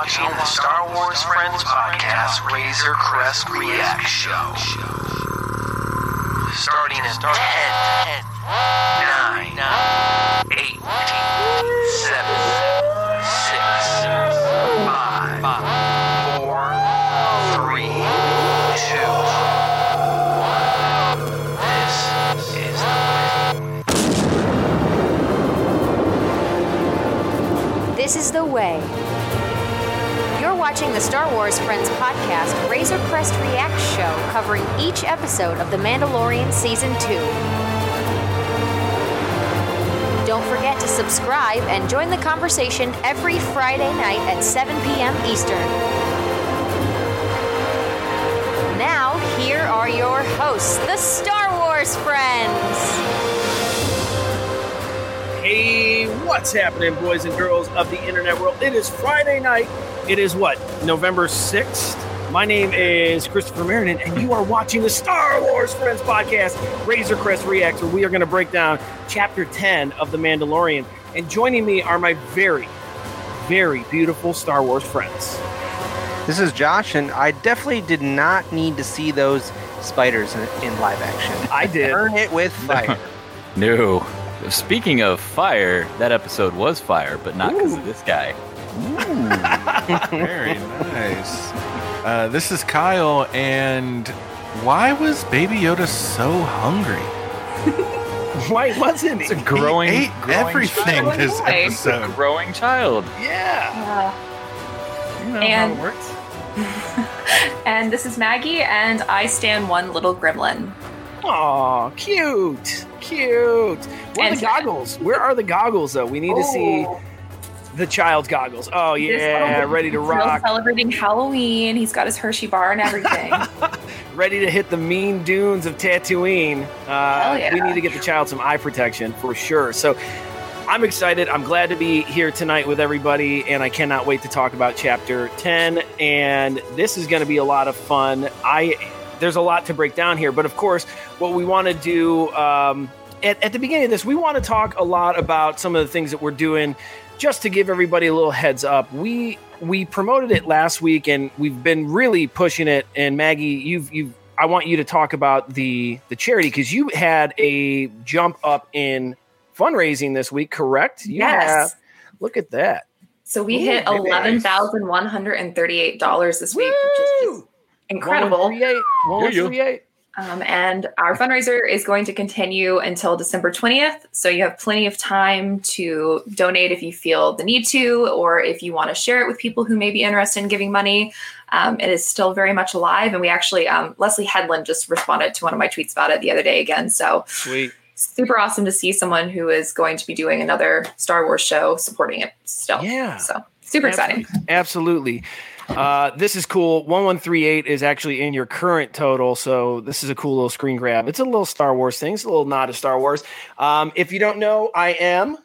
watching the Star Wars Friends podcast Razor Crest React Show. Starting in 10, 9, 8, 7, 6, 5, 4, 3, 2, This is the way. This is the way. Watching the Star Wars Friends podcast Razor Crest React show covering each episode of The Mandalorian Season 2. Don't forget to subscribe and join the conversation every Friday night at 7 p.m. Eastern. Now, here are your hosts, the Star Wars Friends. Hey, what's happening, boys and girls of the internet world? It is Friday night. It is what, November 6th? My name is Christopher Meriden, and you are watching the Star Wars Friends podcast, Razor Crest Reacts, where we are going to break down chapter 10 of The Mandalorian. And joining me are my very, very beautiful Star Wars friends. This is Josh, and I definitely did not need to see those spiders in, in live action. I did. Burn it with fire. No. Speaking of fire, that episode was fire, but not because of this guy. Very nice. Uh, this is Kyle, and why was Baby Yoda so hungry? Why wasn't It's a he? growing, he ate growing everything child. this Why? It's a episode. growing child. Yeah. You know And- how it works. and this is Maggie, and I stand one little gremlin. Aw, cute. Cute. Where are And- the goggles? Where are the goggles, though? We need to see Oh, the child's goggles. Oh, yeah. Ready to rock. Celebrating Halloween. He's got his Hershey bar and everything. ready to hit the mean dunes of Tatooine. Uh, yeah. We need to get the child some eye protection for sure. So I'm excited. I'm glad to be here tonight with everybody, and I cannot wait to talk about Chapter 10. And this is going to be a lot of fun. I there's a lot to break down here, but of course, what we want to do um, at, at the beginning of this, we want to talk a lot about some of the things that we're doing. Just to give everybody a little heads up, we we promoted it last week, and we've been really pushing it. And Maggie, you've you've I want you to talk about the the charity because you had a jump up in fundraising this week, correct? You yes. have- look at that. So we Ooh, hit eleven thousand one hundred and thirty-eight dollars this week, which is incredible. 1138, 1138. Um, and our fundraiser is going to continue until December 20th. So you have plenty of time to donate if you feel the need to, or if you want to share it with people who may be interested in giving money. Um, it is still very much alive. And we actually, um, Leslie Headland just responded to one of my tweets about it the other day again. So Sweet. super awesome to see someone who is going to be doing another Star Wars show supporting it still. Yeah. So super exciting. Absolutely. Uh, this is cool. 1138 is actually in your current total. So this is a cool little screen grab. It's a little Star Wars thing. It's a little nod to Star Wars. Um, if you don't know, I am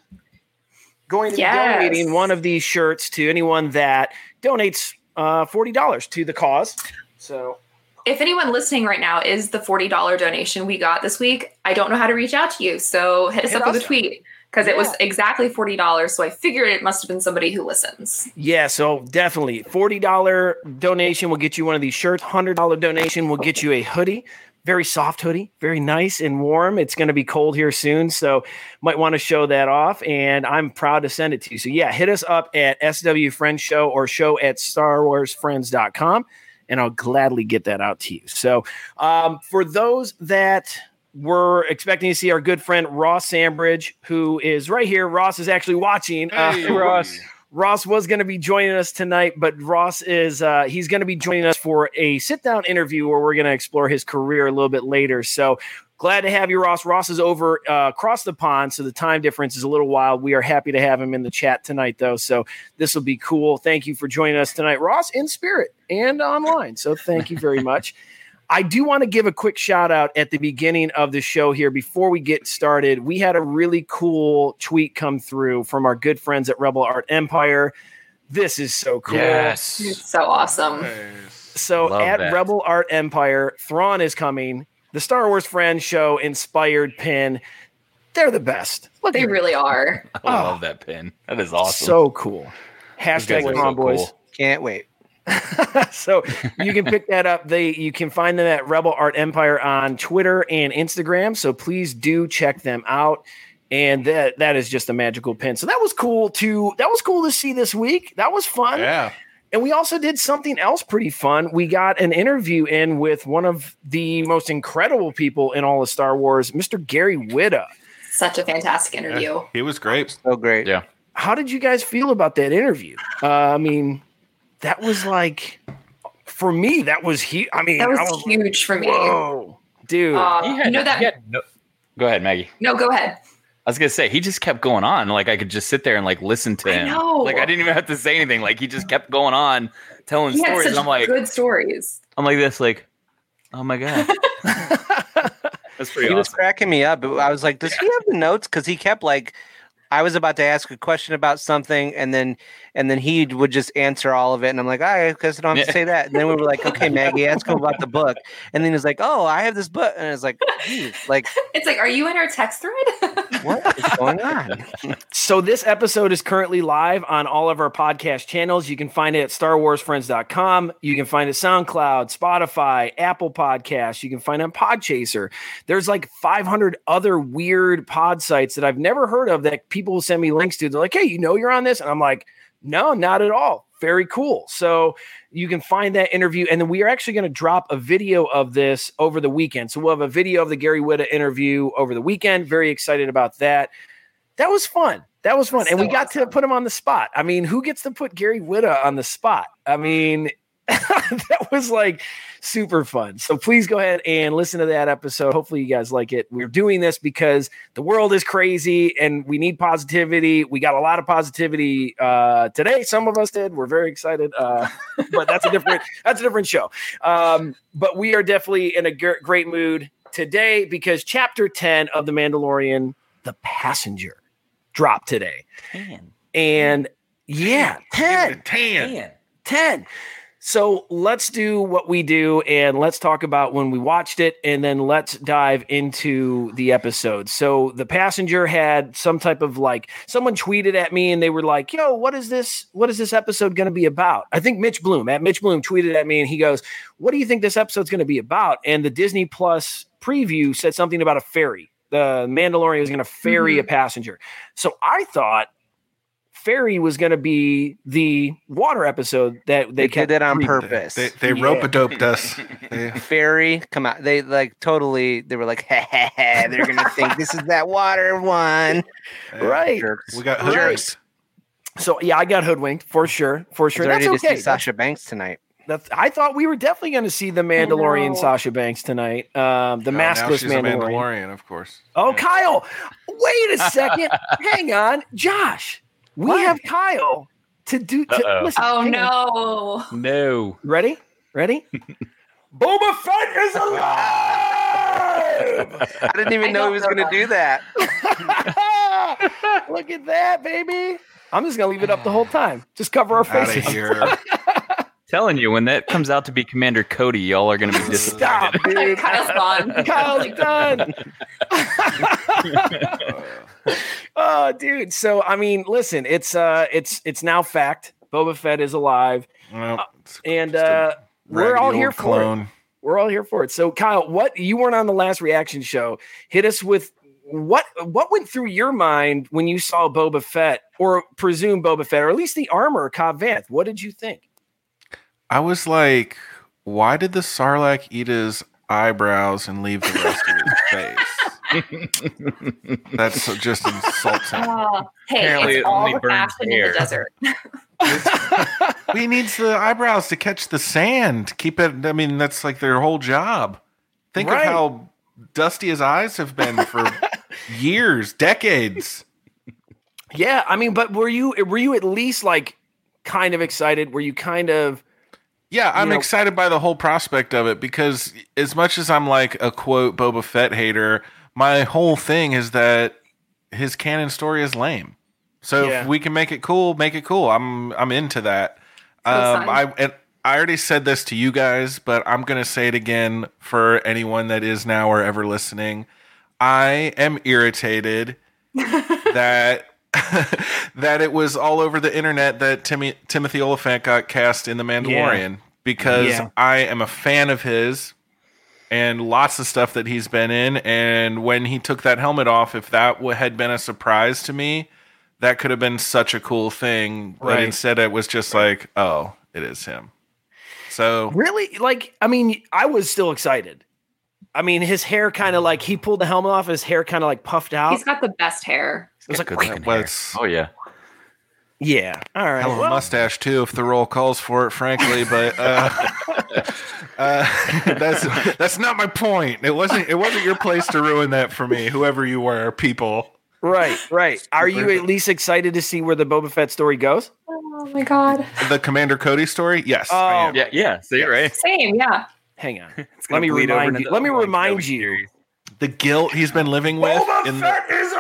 going to be donating one of these shirts to anyone that donates uh, $40 to the cause. So if anyone listening right now is the $40 donation we got this week, I don't know how to reach out to you. So hit us Hit up with a tweet because it was exactly $40. So I figured it must have been somebody who listens. Yeah, so definitely $40 donation will get you one of these shirts. $100 donation will get you a hoodie. Very soft hoodie, very nice and warm. It's going to be cold here soon, so might want to show that off. And I'm proud to send it to you. So, yeah, hit us up at SW Friends Show or show at StarWarsFriends.com, and I'll gladly get that out to you. So, um, for those that were expecting to see our good friend Ross Sambridge, who is right here, Ross is actually watching. Hey, Uh, Ross. Ross was going to be joining us tonight, but Ross is uh, he's going to be joining us for a sit down interview where we're going to explore his career a little bit later. So glad to have you, Ross. Ross is over uh, across the pond, so the time difference is a little wild. We are happy to have him in the chat tonight, though. So this will be cool. Thank you for joining us tonight, Ross, in spirit and online. So thank you very much. I do want to give a quick shout out at the beginning of the show here before we get started. We had a really cool tweet come through from our good friends at Rebel Art Empire. This is so cool. Yes. It's so awesome. So Love at that. Rebel Art Empire, Thrawn is coming. The Star Wars Friends show inspired pin. They're the best. Look They at really are. I love that pin. That is awesome. So cool. Hashtag Thrawn so boys. cool. Can't wait. so you can pick that up. They you can find them at Rebel Art Empire on Twitter and Instagram. So please do check them out. And that that is just a magical pin. So that was cool to that was cool to see this week. That was fun. Yeah. And we also did something else pretty fun. We got an interview in with one of the most incredible people in all of Star Wars, Mr. Gary Whitta. Such a fantastic interview. He was great. So great. Yeah. How did you guys feel about that interview? Uh, I mean, that was like for me, that was he. I mean, That was I was huge for me. Whoa, dude. Uh, He you know that? he had no- go ahead, Maggie. no, go ahead. I was gonna say he just kept going on. Like I could just sit there and like listen to I him. know. Like I didn't even have to say anything. Like he just kept going on, telling He had stories. such And I'm like, good stories. I'm like this, like, oh my god, that's pretty he was cracking me up. I was like, does he have the notes? Because he kept like, I was about to ask a question about something, and then and then he would just answer all of it, and I'm like, I guess I don't have to say that. And then we were like, okay, Maggie, ask him about the book, and then he's like, oh, I have this book, and it's like, geez, like, It's like, are you in our text thread? what is going on? So this episode is currently live on all of our podcast channels. You can find it at starwarsfriends.com. You can find it SoundCloud, Spotify, Apple Podcasts. You can find it on Podchaser. There's like 500 other weird pod sites that I've never heard of that people will send me links to. They're like, "Hey, you know you're on this?" And I'm like, "No, not at all." Very cool. So you can find that interview, and then we are actually going to drop a video of this over the weekend. So we'll have a video of the Gary Whitta interview over the weekend. Very excited about that that was fun. That was fun. and we got to put him on the spot. I mean, who gets to put Gary Whitta on the spot? I mean, that was like super fun. So please go ahead and listen to that episode. Hopefully, you guys like it. We're doing this because the world is crazy and we need positivity. We got a lot of positivity uh, today. Some of us did. We're very excited, uh, but that's a different that's a different show. Um, but we are definitely in a great mood today because chapter 10 of The Mandalorian, The Passenger, dropped today. Ten. And yeah, 10, Tan. 10. So let's do what we do and let's talk about when we watched it and then let's dive into the episode. So the passenger had some type of like someone tweeted at me and they were like, "Yo, what is this what is this episode going to be about?" I think Mitch Bloom, at Mitch Bloom tweeted at me and he goes, "What do you think this episode's going to be about?" And the Disney Plus preview said something about a ferry. The Mandalorian was going to ferry a mm-hmm. passenger. So I thought ferry was going to be the water episode that they, They kept did it on purpose. They, they Yeah. rope a doped us. They- Fairy, come out. They like totally. They were like, ha, ha, ha, they're gonna think this is that water one. Right. Jerks. we got Right. hoodwinked. So yeah, I got hoodwinked for sure, for sure. ready That's to okay. see Sasha Banks tonight. That's, I thought we were definitely going to see the Mandalorian know. Sasha Banks tonight. Um, the Oh, now maskless she's a Mandalorian. Mandalorian, of course. Oh, Kyle, wait a second. hang on, Josh. We What? have Kyle to do. To, Uh-oh. listen, oh hang on. no. No. Ready? Ready? Boba Fett is alive. I didn't even I know he was gonna do that. Look at that, baby. I'm just gonna leave it up the whole time. Just cover our Out of faces. here. Telling you, when that comes out to be Commander Cody, y'all are going to be disappointed. Stop, dude. Kyle's gone. Kyle's done. Uh, oh, dude. So I mean, listen, it's uh it's it's now fact. Boba Fett is alive. Well, it's And uh we're all here old for it. We're all here for it. So Kyle, what you weren't on the last reaction show. Hit us with what what went through your mind when you saw Boba Fett or presume Boba Fett, or at least the armor, Cobb Vanth. What did you think? I was like, why did the Sarlacc eat his eyebrows and leave the rest of his face? That's so- just insulting. Uh, hey, Apparently it's it all only the burns passion in the desert. he needs the eyebrows to catch the sand. Keep it. I mean, that's like their whole job. Think Right. of how dusty his eyes have been for years, decades. Yeah, I mean, but were you were you at least like kind of excited? Were you kind of Yeah, I'm know- excited by the whole prospect of it because as much as I'm like a quote Boba Fett hater, my whole thing is that his canon story is lame. So Yeah. if we can make it cool, make it cool. I'm I'm into that. Um. I and I already said this to you guys, but I'm gonna say it again for anyone that is now or ever listening. I am irritated that that it was all over the internet that Timmy, Timothy Olyphant got cast in The Mandalorian because Yeah. I am a fan of his and lots of stuff that he's been in. And when he took that helmet off, if that had been a surprise to me, that could have been such a cool thing. But instead, it was just like, oh, it is him. So Really? Like, I mean, I was still excited. I mean, his hair kind of like he pulled the helmet off. His hair kind of like puffed out. He's got the best hair. it was like, Good looking well, hair. Oh yeah. Yeah. All right. hell of a well, mustache too, if the role calls for it, frankly. But uh, uh, that's that's not my point. It wasn't it wasn't your place to ruin that for me, whoever you were, people. right, right. Are you at least excited to see where the Boba Fett story goes? Oh my god. The Commander Cody story, yes, Oh, am. Yeah, yeah. See, right? Same, yeah. Hang on. Let me bleed over remind you. the Let me remind you. The guilt he's been living with in the,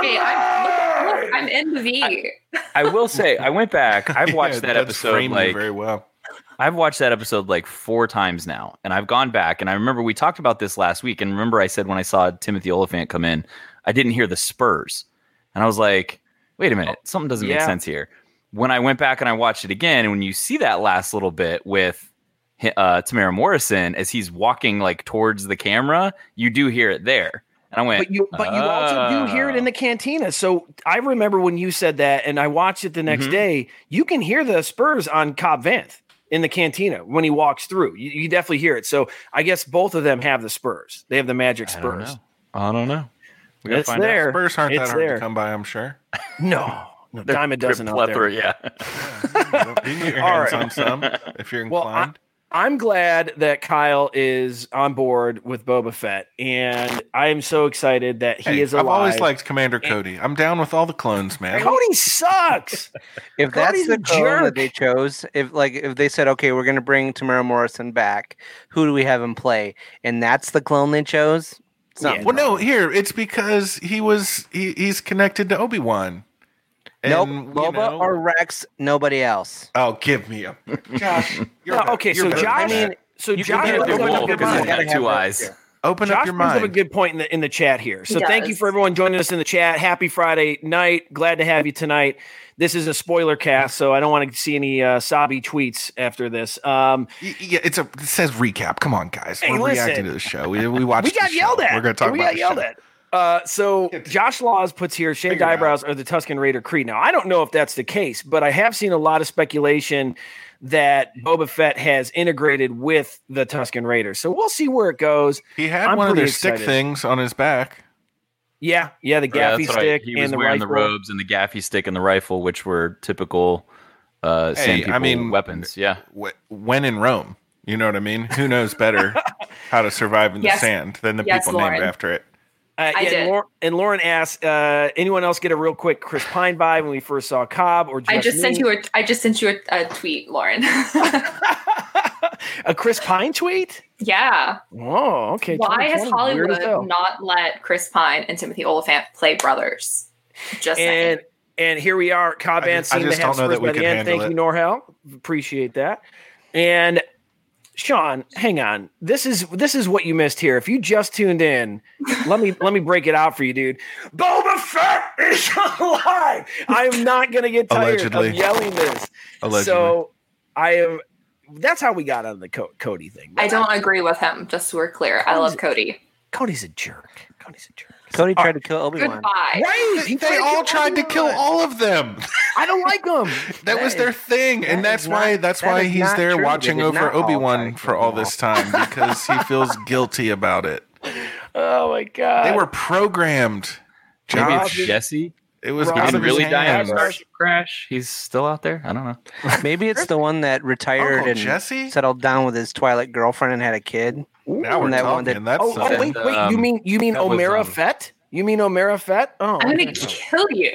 Hey, I'm, look, look, I'm in the V. I will say, I went back. I've watched Yeah, that episode like very well. I've watched that episode like four times now, and I've gone back and I remember we talked about this last week. And remember, I said when I saw Timothy Olyphant come in, I didn't hear the Spurs, and I was like, "Wait a minute, something doesn't make sense here." When I went back and I watched it again, and when you see that last little bit with uh, Temuera Morrison as he's walking like towards the camera, you do hear it there, and I went, But you, but you also do hear it in the cantina. So I remember when you said that, and I watched it the next Mhm. day. You can hear the Spurs on Cobb Vanth in the cantina when he walks through. You, you definitely hear it. So I guess both of them have the Spurs. They have the magic I don't Spurs. know. I don't know. We gotta It's find out. Spurs aren't It's that hard there. to come by, I'm sure. No, no, They're- Diamond they're doesn't out there. plethora, yeah. you can get your hands right. on some if you're Well, I- inclined. I'm glad that Kyle is on board with Boba Fett, and I am so excited that he Hey, is I've always liked Commander Cody. I'm down with all the clones, man. Cody sucks. If that's the a clone that they chose, if like if they said, okay, we're gonna bring Temuera Morrison back, who do we have him play? And that's the clone they chose. Something Yeah. Well, no, here it's because he was he, he's connected to Obi Wan. Nope, Boba or Rex, nobody else. oh, give me a Josh. You're No, okay, you're so better Josh. than that. so You Josh can brings up a wolf good because he's point. got two eyes. there. open Josh up your brings up a good point in the in the chat here. So He thank you for everyone joining us in the chat. Happy Friday night. Glad to have you tonight. This is a spoiler cast, so I don't want to see any uh, sobby tweets after this. Um, Yeah, it's a it says recap. Come on, guys. Hey, We're listen. reacting to the show. We we watched. we got the show. yelled at. We're going to talk we about got the yelled show. at. Uh, so Josh Laws puts here shaved Figure it out. eyebrows are the Tusken Raider Creed. Now I don't know if that's the case, but I have seen a lot of speculation that Boba Fett has integrated with the Tusken Raiders. So we'll see where it goes. He had I'm one of pretty their stick things on his back. Yeah, yeah, the Yeah, gaffi right. stick He was and the wearing rifle. the robes and the gaffi stick and the rifle, which were typical uh, Hey, Sand I People mean, weapons. Yeah. Wh- When in Rome, you know what I mean. Who knows better how to survive in the sand than the Yes, people named after it? Uh, I yeah, did. And, Lauren, and Lauren asks, uh, anyone else get a real quick Chris Pine vibe when we first saw Cobb or just I just sent you a I just sent you a, a tweet, Lauren. a Chris Pine tweet? yeah. Oh, okay. Why has 2020, weird as hell. Hollywood not let Chris Pine and Timothy Olyphant play brothers? Just saying. And and here we are. Cobb I Vanth just- I seemed just don't know that we by the can end. Thank handle you, Norhel. Appreciate that. And Sean, hang on. This is this is what you missed here. If you just tuned in, let me let me break it out for you, dude. Boba Fett is alive. I am not gonna get tired Allegedly. of yelling this. Allegedly. So I am. That's how we got on the Co- Cody thing. I don't agree with him, just so we're clear. I love Cody. Cody's a jerk. Cody's a jerk. Cody tried to kill Obi Wan. Goodbye. Right? He they all tried to kill all of them. I don't like him. That was their thing, that and is that's not- why that's that why is he's there true. Watching over Obi try Wan for all this time because he feels guilty about it. Oh my god. They were programmed. Maybe it's Jesse. it was Rob He out didn't of his really die in a hands. Starship crash. He's still out there. I don't know. Maybe it's the one that retired Uncle and Jesse. settled down with his Twilight girlfriend and had a kid. Now we're that talking. one that- That's Oh, oh something. wait, wait. you Um, mean you mean that was, Omera um, Fett? You mean Omera Fett? Oh, I'm gonna kill you.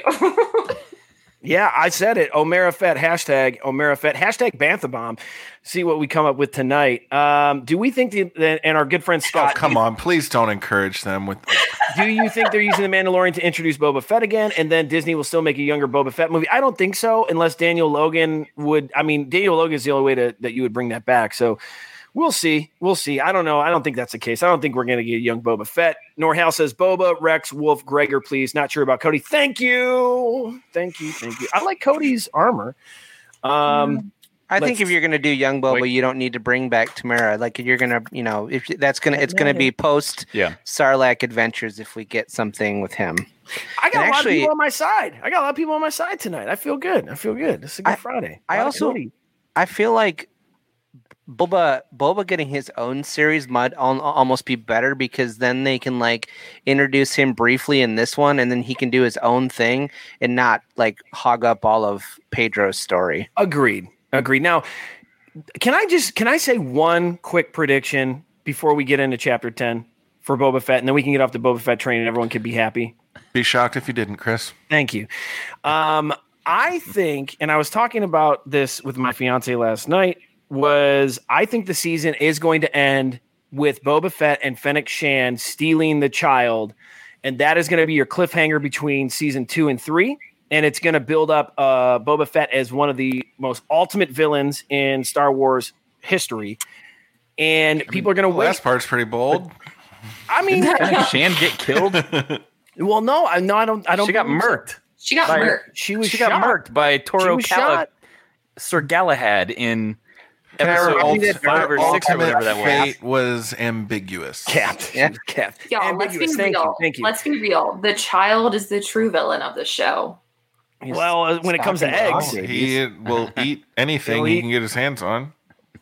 Yeah, I said it. Omera Fett. Hashtag Omera Fett. Hashtag Banthabomb. See what we come up with tonight. Um, do we think the, and our good friend Oh, Scott? come on! Please don't encourage them with. Do you think they're using the Mandalorian to introduce Boba Fett again, and then Disney will still make a younger Boba Fett movie? I don't think so, unless Daniel Logan would. I mean, Daniel Logan is the only way to that you would bring that back. So We'll see. We'll see. I don't know. I don't think that's the case. I don't think we're going to get young Boba Fett. Norhal says Boba, Rex, Wolf, Gregor, please. Not sure about Cody. Thank you. Thank you. Thank you. I like Cody's armor. Um, I think if you're gonna do young Boba, Wait. you don't need to bring back Temuera. Like you're gonna, you know, if that's gonna, it's gonna be post Yeah. Sarlacc adventures if we get something with him. I got And a lot actually- of people on my side. I got a lot of people on my side tonight. I feel good. I feel good. This is a good I- Friday. I A lot of also- I feel like Boba Boba getting his own series might al- almost be better because then they can like introduce him briefly in this one, and then he can do his own thing and not like hog up all of Pedro's story. Agreed. Agreed. Now, can I just can I say one quick prediction before we get into chapter 10 for Boba Fett and then we can get off the Boba Fett train and everyone can be happy? Be shocked if you didn't, Chris. Thank you. Um, I think, and I was talking about this with my fiance last night, was I think the season is going to end with Boba Fett and Fennec Shan stealing the child. And that is going to be your cliffhanger between season two and three. And it's going to build up uh, Boba Fett as one of the most ultimate villains in Star Wars history. And people are going to The wait. last part's pretty bold. I mean, Did Shan get killed? well, no, I no, I don't. I don't. she got believe so. murked. She got By- murked. She was she shot. got murked by Toro was Cala- Sir Galahad in Her episode five or six or whatever that was. fate was ambiguous. Capped. Yeah. Capped. Y'all, let's be Thank real. you. Thank you. Let's be real. The child is the true villain of the show. well, uh, when it comes to eggs. He will eat anything He'll he can get his hands on.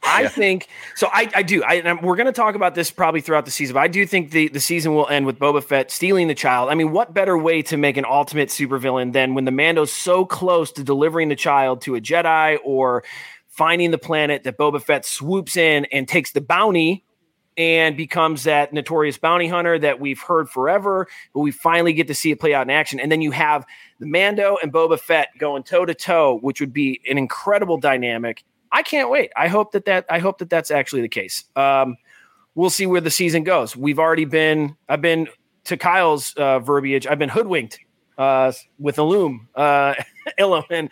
I think so. I, I do. I, and I'm- we're going to talk about this probably throughout the season. But I do think the, the season will end with Boba Fett stealing the child. I mean, what better way to make an ultimate supervillain than when the Mando's so close to delivering the child to a Jedi or finding the planet that Boba Fett swoops in and takes the bounty and becomes that notorious bounty hunter that we've heard forever, but we finally get to see it play out in action. And then you have the Mando and Boba Fett going toe to toe, which would be an incredible dynamic. I can't wait. I hope that that I hope that that's actually the case. Um, we'll see where the season goes. We've already been. I've been to Kyle's uh, verbiage. I've been hoodwinked uh, with Illum, uh, Ilum, and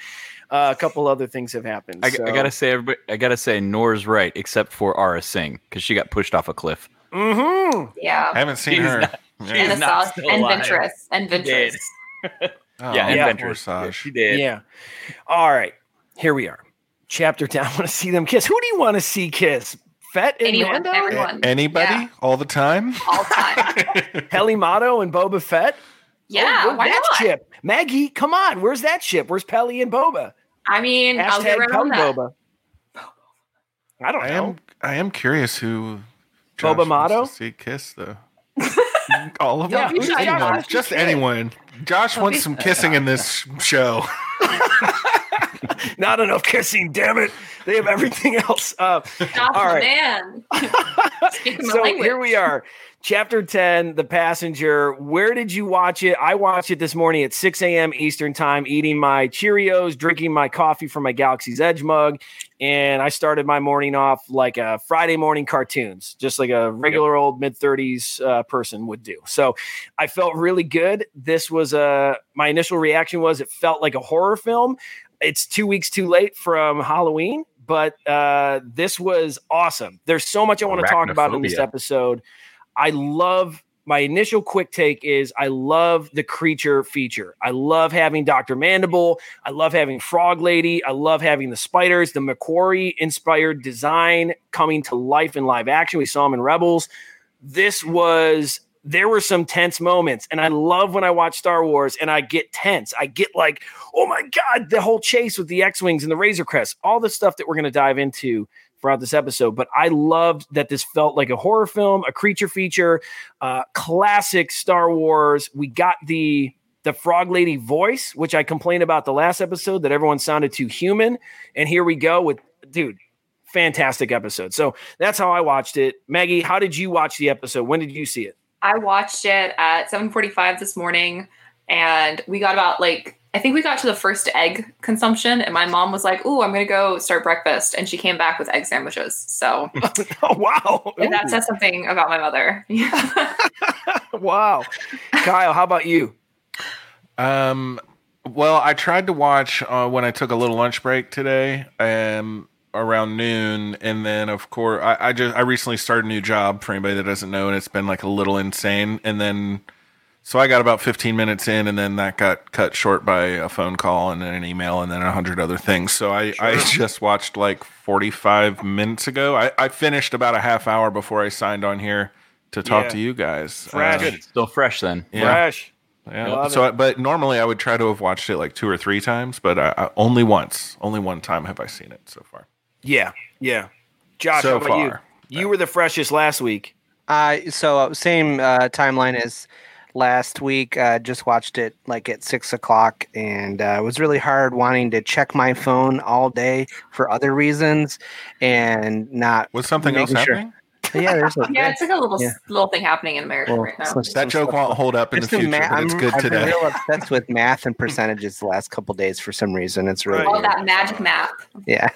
uh, a couple other things have happened. I, So- I gotta say, everybody, I gotta say, Nora's right, except for Aurra Sing because she got pushed off a cliff. Mm-hmm. Yeah. I haven't seen She's her. not- Yeah. she's and not Asajj still and. Ventress and Ventress. Oh, yeah, and Yeah. Ventress. Saj. She did. Yeah. All right. Here we are. Chapter 10. I want to see them kiss. Who do you want to see kiss? Fett and Anyone, Mando? everyone. Anybody? Yeah. All the time? All time. Peli Motto and Boba Fett? Yeah, Oh, where's why that not? ship? Maggie, come on. Where's that ship? Where's Peli and Boba? I mean, I'll get Hashtag rid on that. Boba. I don't I know. am. I am curious who. Josh Boba wants to See kiss though. All of Yeah, them. who's Just anyone. Who's Just Josh? anyone. Josh wants some kissing in this show. Not enough kissing, damn it. They have everything else. Uh, Josh, All right. man. So here we are. Chapter 10, The Passenger. Where did you watch it? I watched it this morning at 6 a.m. Eastern Time, eating my Cheerios, drinking my coffee from my Galaxy's Edge mug. And I started my morning off like a Friday morning cartoons, just like a regular old mid 30s uh, person would do. So I felt really good. This was a, my initial reaction was it felt like a horror film. It's two weeks too late from Halloween, but uh, this was awesome. There's so much I want to talk about in this episode. I love my initial quick take is I love the creature feature. I love having Dr. Mandible. I love having Frog Lady. I love having the spiders, the McQuarrie inspired design coming to life in live action. We saw them in Rebels. This was there were some tense moments and I love when I watch Star Wars and I get tense. I get like, "Oh my god, the whole chase with the X-wings and the Razor Crest." All the stuff that we're going to dive into throughout this episode, but I loved that this felt like a horror film, a creature feature, uh, classic Star Wars. We got the the Frog Lady voice, which I complained about the last episode that everyone sounded too human, and here we go with dude, fantastic episode. So that's how I watched it. Maggie, how did you watch the episode? When did you see it? I watched it at 7:45 this morning, and we got about like I think we got to the first egg consumption, and my mom was like, "Ooh, I'm gonna go start breakfast," and she came back with egg sandwiches. So oh wow, if that says something about my mother. Yeah, wow. Kyle, how about you? Um, well, I tried to watch uh, when I took a little lunch break today, um, around noon, and then of course I, I just I recently started a new job for anybody that doesn't know, and it's been like a little insane. And then so I got about 15 minutes in, and then that got cut short by a phone call and then an email and then a hundred other things. So I I just watched like 45 minutes ago. I, I finished about a half hour before I signed on here to talk Yeah. to you guys. Fresh. Uh, Good. It's still fresh then. yeah. Fresh. Yeah. So. I- but normally I would try to have watched it like two or three times, but I, I, only once, only one time have I seen it so far. Yeah, yeah. Josh, So how about far. you? You were the freshest last week. Uh, so uh, same uh, timeline as last week. Uh, just watched it like at six o'clock, and uh, it was really hard wanting to check my phone all day for other reasons, and not. Was something else sure. happening? Yeah, there's a, Yeah, it's like a little Yeah. little thing happening in America well, right now. some- That some joke stuff- won't hold up in the future, ma- but it's I'm- good I've today. been real obsessed with math and percentages the last couple days for some reason. It's really All weird. that magic math. yeah.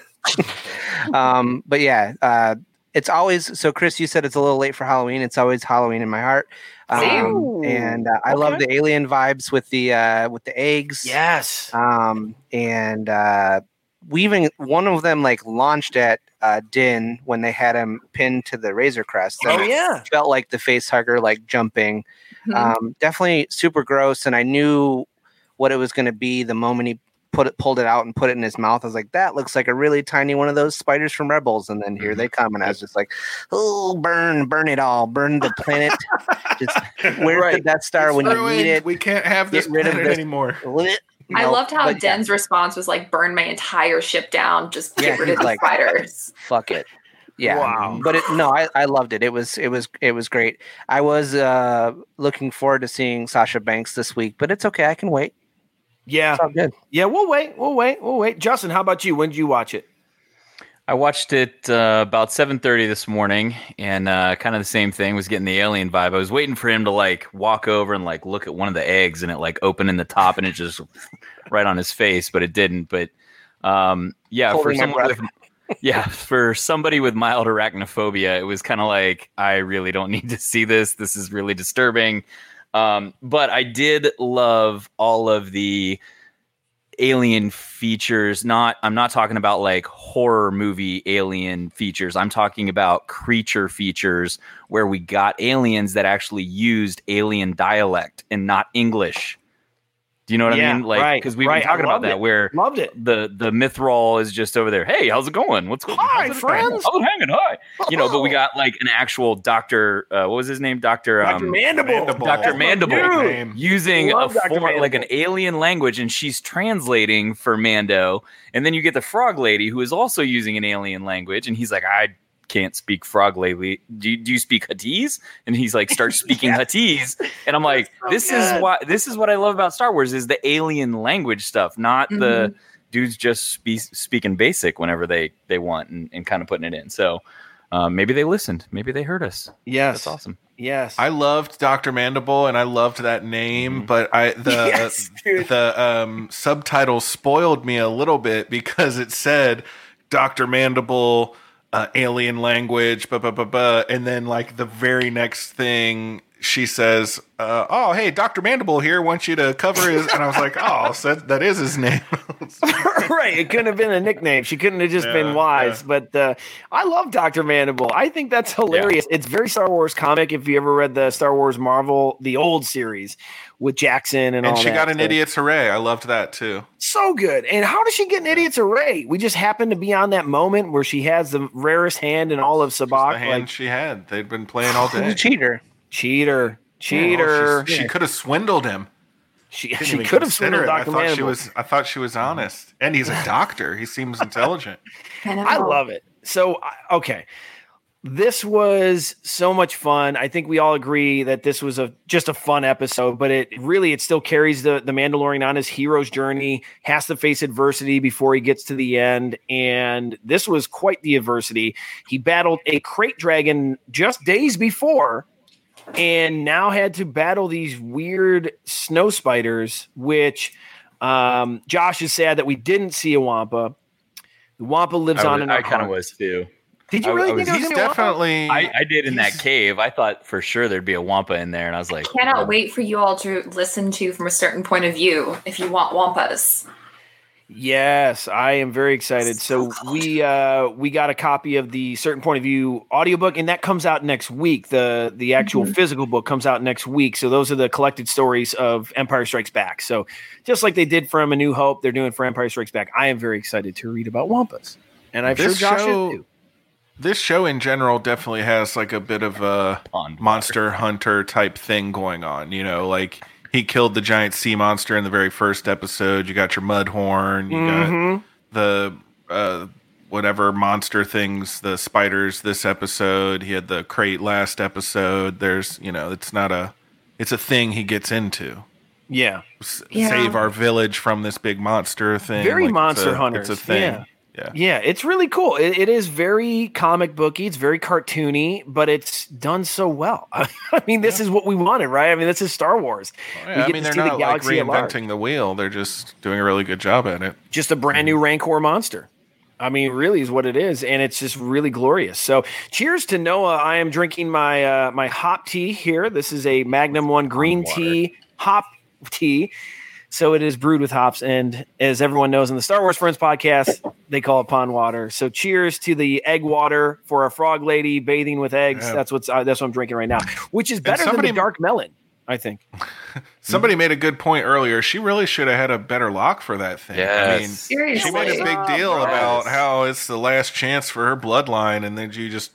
Um, but yeah, uh, it's always so. Chris, you said it's a little late for Halloween. It's always Halloween in my heart. Um, and uh, I love the alien vibes with the uh, with the eggs. Yes. Um, and uh, we even one of them like launched at uh, Din when they had him pinned to the Razor Crest. Oh and it yeah. felt like the face hugger like jumping. Mhm. Um, definitely super gross, and I knew what it was going to be the moment he put it pulled it out and put it in his mouth. I was like, that looks like a really tiny one of those spiders from Rebels. And then here they come, and I was just like, oh, burn, burn it all, burn the planet. just where's Right. the Death Star when you Ruined. need it? We can't have this Get rid of this- anymore. You I loved how but yeah, Din's response was like, "Burn my entire ship down. Just Yeah, get rid of the like- spiders." fuck it. Yeah. Wow. But it, no, I, I loved it. It was it was it was great. I was uh looking forward to seeing Sasha Banks this week, but it's okay. I can wait. Yeah. Good. Yeah. We'll wait. We'll wait. We'll wait. Justin, how about you? When did you watch it? I watched it uh, about 7:30 this morning, and uh, kind of the same thing. Was getting the alien vibe. I was waiting for him to like walk over and like look at one of the eggs, and it like open in the top, and it just right on his face, but it didn't. But um, yeah, for Holding my someone with yeah, for somebody with mild arachnophobia, it was kind of like I really don't need to see this. This is really disturbing. Um, but I did love all of the alien features not i'm not talking about like horror movie alien features. I'm talking about creature features where we got aliens that actually used alien dialect and not english do you know what Yeah, i mean like right, because we've right. been talking about that it. where Loved it. the the mythrol is just over there hey how's it going what's going Hi, how's friends. hanging? how's it hanging hi you know but we got like an actual doctor uh, what was his name doctor Dr. um, Mandible. Mandible. Dr. That's my Mandible. using a Love Dr. form like an alien language and she's translating for Mando and then you get the frog lady who is also using an alien language and he's like I can't speak frog lady do you, do you speak Huttese and he's like starts speaking Huttese and I'm like so this good. is what this is what I love about Star Wars is the alien language stuff not the dudes just spe- speaking basic whenever they they want and, and kind of putting it in so um, maybe they listened maybe they heard us Yes. that's awesome Yes. I loved Dr. Mandible and I loved that name, but I the Yes, dude. the um, subtitle spoiled me a little bit because it said Dr. Mandible uh, alien language, blah, blah, blah, blah. and then like the very next thing she says, uh, "Oh, hey, Dr. Mandible here wants you to cover his," and I was like, "Oh, so that, that is his name." right. It couldn't have been a nickname. She couldn't have just Yeah, been wise. yeah. But uh, I love Dr. Mandible. I think that's hilarious. It's very Star Wars comic. If you ever read the Star Wars Marvel, the old series with Jaxxon and, and all she that got an idiot's array. I loved that too. So good. And how does she get an idiot's array? We just happened to be on that moment where she has the rarest hand in all of sabacc. hand Like she had. They'd been playing all day. cheater. Cheater, cheater. Well, she, she could have swindled him. she she could have swindled it. I Dr. thought she was. I thought she was honest, and he's a doctor. He seems intelligent. I, love it. So okay, this was so much fun. I think we all agree that this was a just a fun episode, but it really it still carries the the Mandalorian on his hero's journey. Has to face adversity before he gets to the end, and this was quite the adversity. He battled a krayt dragon just days before. And now had to battle these weird snow spiders, which um, Josh is sad that we didn't see a Wampa. The Wampa lives I, on was- in I kind of was too Did you I- really I think was- it was He's gonna Wampa? definitely. I, I did in that cave. I thought for sure there'd be a wampa in there, and I was like, I Cannot oh, wait for you all to listen to from a certain point of view if you want wampas. Yes, I am very excited. So, So we uh we got a copy of the certain point of view audiobook and that comes out next week. The the actual physical book comes out next week. So those are the collected stories of Empire Strikes Back. So just like they did from A New Hope, they're doing for Empire Strikes Back. I am very excited to read about Wampas. And I'm This sure Josh show- is too. This show in general definitely has like a bit of a Pond monster hunter type thing going on. You know, like he killed the giant sea monster in the very first episode. You got your mudhorn. You Mhm. got the uh, whatever monster things, the spiders. This episode, he had the krayt last episode. There's, you know, it's not a, it's a thing he gets into. Yeah. S- Yeah. Save our village from this big monster thing. Very it's Monster a, Hunters, It's a thing. yeah. Yeah. Yeah, it's really cool. It, it is very comic booky. It's very cartoony, but it's done so well. I mean, this is what we wanted, right? I mean, this is Star Wars. Oh, yeah, I mean, they're see the not like galaxy at large. reinventing the wheel. They're just doing a really good job at it. Just a brand new Rancor monster. I mean, really is what it is, and it's just really glorious. So, cheers to Noah. I am drinking my uh, my hop tea here. This is a Magnum One green water. tea hop tea. So it is brewed with hops, and as everyone knows in the Star Wars Friends podcast, they call it pond water. So cheers to the egg water for a frog lady bathing with eggs. Yeah. That's what's uh, that's what I'm drinking right now, which is better somebody- than the dark melon. I think. Somebody made a good point earlier. She really should have had a better lock for that thing. I mean, Seriously. she made a big deal Yes. about how it's the last chance for her bloodline, and then you just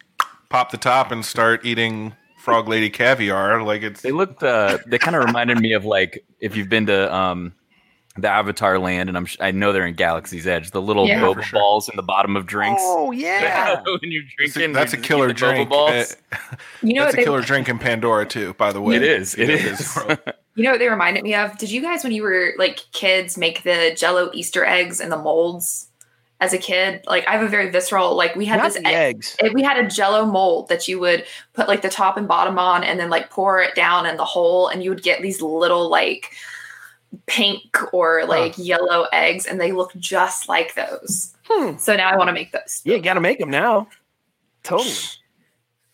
pop the top and start eating frog lady caviar. Like it's They looked. Uh, they kind of reminded me of like if you've been to um, the Avatar land, and I'm sh- I know they're in Galaxy's Edge. The little Yeah. boba sure. balls in the bottom of drinks. Oh yeah. when you're that's a, that's a killer eat the boba drink. balls. Uh, You know that's what a they, killer drink in Pandora too. By the way, it is. It in is. You know what they reminded me of? Did you guys, when you were like kids, make the Jello Easter eggs in the molds as a kid? Like, I have a very visceral. Like, we had Not this the egg. eggs. we had a Jello mold that you would put like the top and bottom on, and then like pour it down in the hole, and you would get these little like pink or like yellow eggs, and they look just like those. Hmm. So now I want to make those. Yeah, got to make them now. Totally.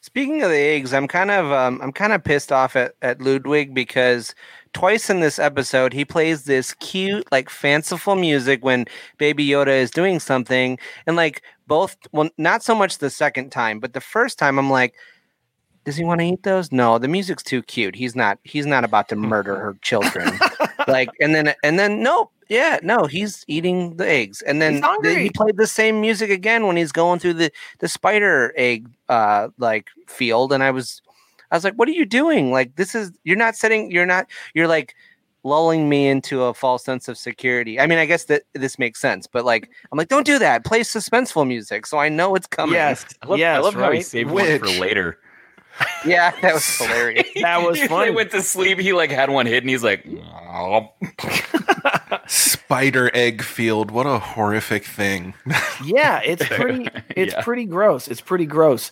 Speaking of the eggs, I'm kind of um, I'm kind of pissed off at, at Ludwig because twice in this episode he plays this cute, like fanciful music when Baby Yoda is doing something, and like both, well, not so much the second time, but the first time, I'm like, does he want to eat those? No, the music's too cute. He's not. He's not about to murder her children. like, and then and then nope. Yeah, no, he's eating the eggs, and then he played the same music again when he's going through the the spider egg uh like field, and I was I was like, what are you doing? Like, this is you're not setting. You're not. You're like lulling me into a false sense of security. I mean, I guess that this makes sense, but like, I'm like, don't do that. Play suspenseful music so I know it's coming. Yes. I love, yes. I love how he right? saved one for later. yeah, that was hilarious. That was He funny. went to sleep. He like had one hit, and he's like, "Oh." Spider egg field. What a horrific thing. yeah, it's pretty it's Yeah. pretty gross. It's pretty gross.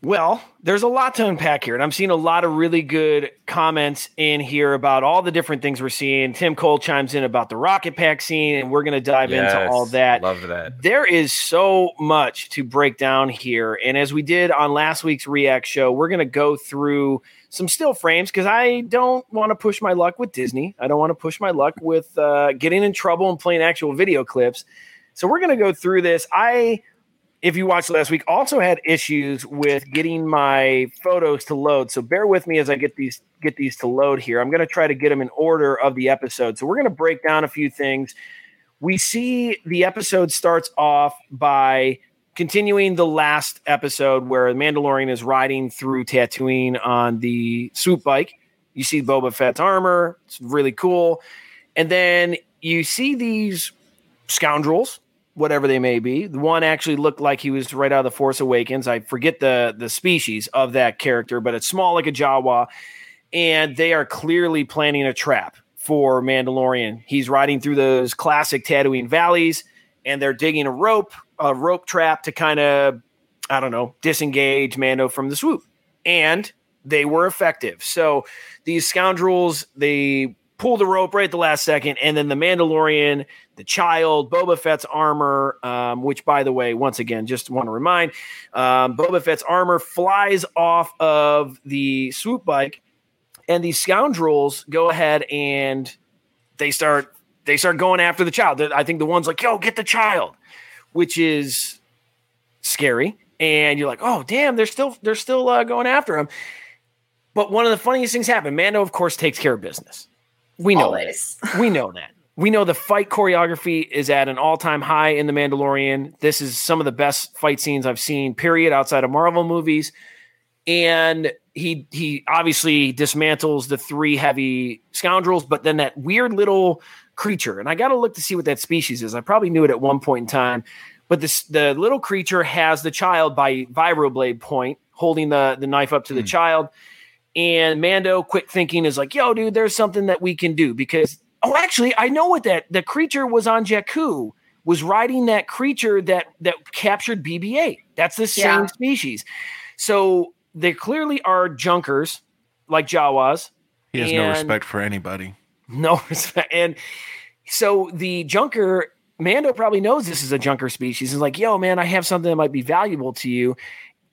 Well, there's a lot to unpack here, and I'm seeing a lot of really good comments in here about all the different things we're seeing. Tim Cole chimes in about the rocket pack scene, and we're going to dive into all that. Love that. There is so much to break down here. And as we did on last week's React show, we're going to go through some still frames because I don't want to push my luck with Disney. I don't want to push my luck with uh, getting in trouble and playing actual video clips. So we're going to go through this. I, if you watched last week, also had issues with getting my photos to load. So bear with me as I get these get these to load here. I'm going to try to get them in order of the episode. So we're going to break down a few things we see the episode starts off by continuing the last episode where the Mandalorian is riding through Tatooine on the swoop bike. You see Boba Fett's armor, it's really cool. And then you see these scoundrels, whatever they may be. The one actually looked like he was right out of the Force Awakens. I forget the the species of that character, but it's small like a Jawa. And they are clearly planning a trap for Mandalorian. He's riding through those classic Tatooine valleys, and they're digging a rope, a rope trap to kind of, I don't know, disengage Mando from the swoop. And they were effective. So these scoundrels, they pull the rope right at the last second, and then the Mandalorian, the child, Boba Fett's armor, um, which by the way, once again, just want to remind, um, Boba Fett's armor flies off of the swoop bike, and these scoundrels go ahead and they start they start going after the child. I think the one's like, "Yo, get the child," which is scary. And you're like, "Oh, damn, they're still they're still uh, going after him." But one of the funniest things happened. Mando, of course, takes care of business. We know Always. that. We know that. We know the fight choreography is at an all-time high in The Mandalorian. This is some of the best fight scenes I've seen, period, outside of Marvel movies. And he he obviously dismantles the three heavy scoundrels, but then that weird little creature, and I got to look to see what that species is. I probably knew it at one point in time, but this the little creature has the child by vibroblade point, holding the the knife up to the hmm. child. And Mando, quick thinking, is like, "Yo, dude, there's something that we can do because oh, actually, I know what that the creature was on Jakku." Was riding that creature that that captured BB-8. That's the same Yeah. species. So they clearly are junkers, like Jawas. He has no respect for anybody. No respect. And so the junker, Mando probably knows this is a junker species. He's like, yo, man, I have something that might be valuable to you.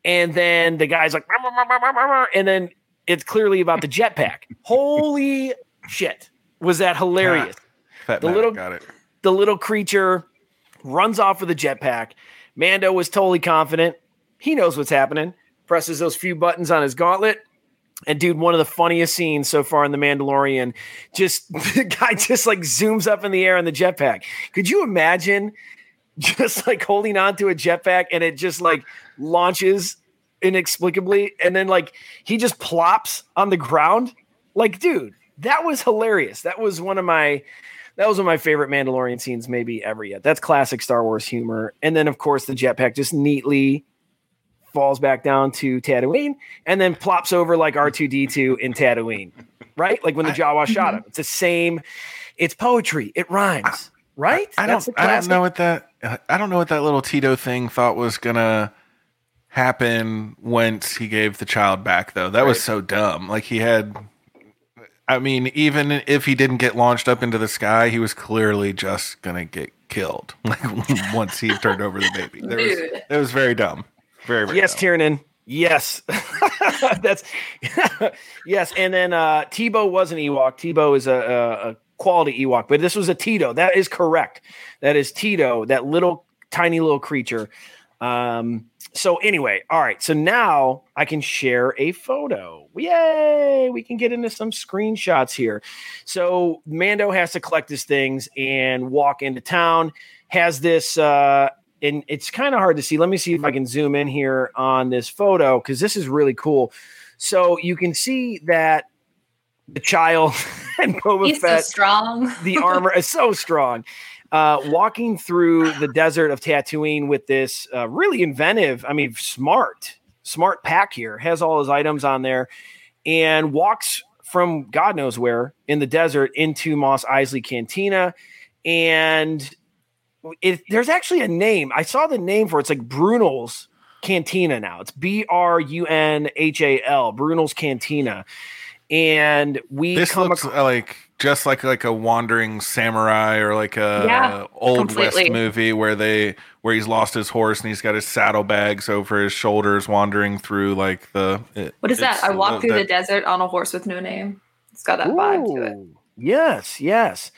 And then the guy's like, "Rah, rah, rah, rah, rah, rah," and then it's clearly about the jetpack. Holy shit. Was that hilarious? Fat The little- got it. the little creature runs off with the jetpack. Mando was totally confident. He knows what's happening. Presses those few buttons on his gauntlet. And dude, one of the funniest scenes so far in The Mandalorian, just the guy just like zooms up in the air in the jetpack. Could you imagine just like holding on to a jetpack and it just like launches inexplicably and then like he just plops on the ground? Like, dude, that was hilarious. That was one of my that was one of my favorite Mandalorian scenes maybe ever yet. That's classic Star Wars humor. And then of course the jetpack just neatly falls back down to Tatooine and then plops over like R2D2 in Tatooine. Right? Like when the Jawa shot him. It's the same. It's poetry. It rhymes. Right? I That's don't. I don't know what that. I don't know what that little Teedo thing thought was gonna happen once he gave the child back. Though that was so dumb. Like he had. I mean, even if he didn't get launched up into the sky, he was clearly just gonna get killed. Like once he turned over the baby, There was, it was very dumb. Very, very Yes, dumb. Tiernan. Yes. That's yes. And then uh Teebo was an Ewok. Teebo is a, a, a quality Ewok, but this was a Teedo. That is correct. That is Teedo, that little tiny little creature. Um, so anyway, all right. So now I can share a photo. Yay! We can get into some screenshots here. So Mando has to collect his things and walk into town. Has this uh and it's kind of hard to see. Let me see if I can zoom in here on this photo because this is really cool. So you can see that the child and Boba He's so Fett, strong. the armor is so strong. Uh, walking through the desert of Tatooine with this uh, really inventive, I mean, smart, smart pack here, has all his items on there, and walks from God knows where in the desert into Mos Eisley Cantina. And it, there's actually a name. I saw the name for it. It's like Brunel's Cantina now. It's B R U N H A L, Brunel's Cantina. And we This come looks ac- like just like like a wandering samurai or like a Yeah, old completely. west movie where they where he's lost his horse and he's got his saddlebags over his shoulders wandering through like the it- What is that? I walk through the that- desert on a horse with no name. It's got that vibe to it. Yes, yes.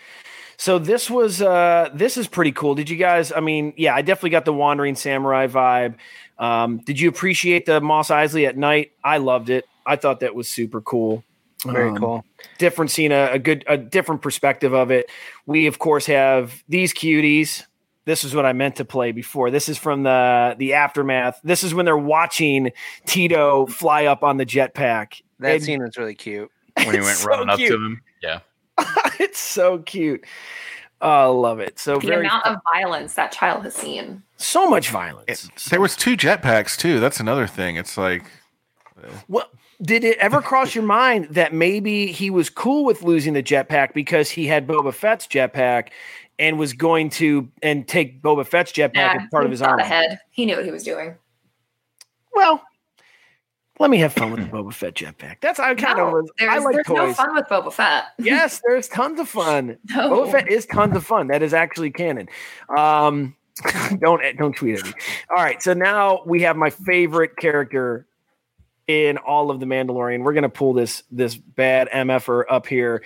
So this was uh this is pretty cool. Did you guys I mean, yeah, I definitely got the wandering samurai vibe. Um did you appreciate the Mos Eisley at night? I loved it. I thought that was super cool. Very Um, cool. Different scene, a, a good a different perspective of it. We of course have these cuties. This is what I meant to play before. This is from the the aftermath. This is when they're watching Teedo fly up on the jetpack. That And- scene was really cute. when he went so running up cute. to him. Yeah. it's so cute. Oh, I love it. So The very amount of violence that child has seen. so much violence. it- there was two jetpacks too. That's another thing. It's like Well, did it ever cross your mind that maybe he was cool with losing the jetpack because he had Boba Fett's jetpack and was going to and take Boba Fett's jetpack as part of his armor? ahead. He knew what he was doing. Well, let me have fun with the Boba Fett jetpack. That's I kind No, of there's, I like there's no fun with Boba Fett. yes, there's tons of fun. No. Boba Fett is tons of fun. That is actually canon. Um, don't don't tweet at me. All right, so now we have my favorite character in all of the Mandalorian. We're gonna pull this this bad mf'er up here.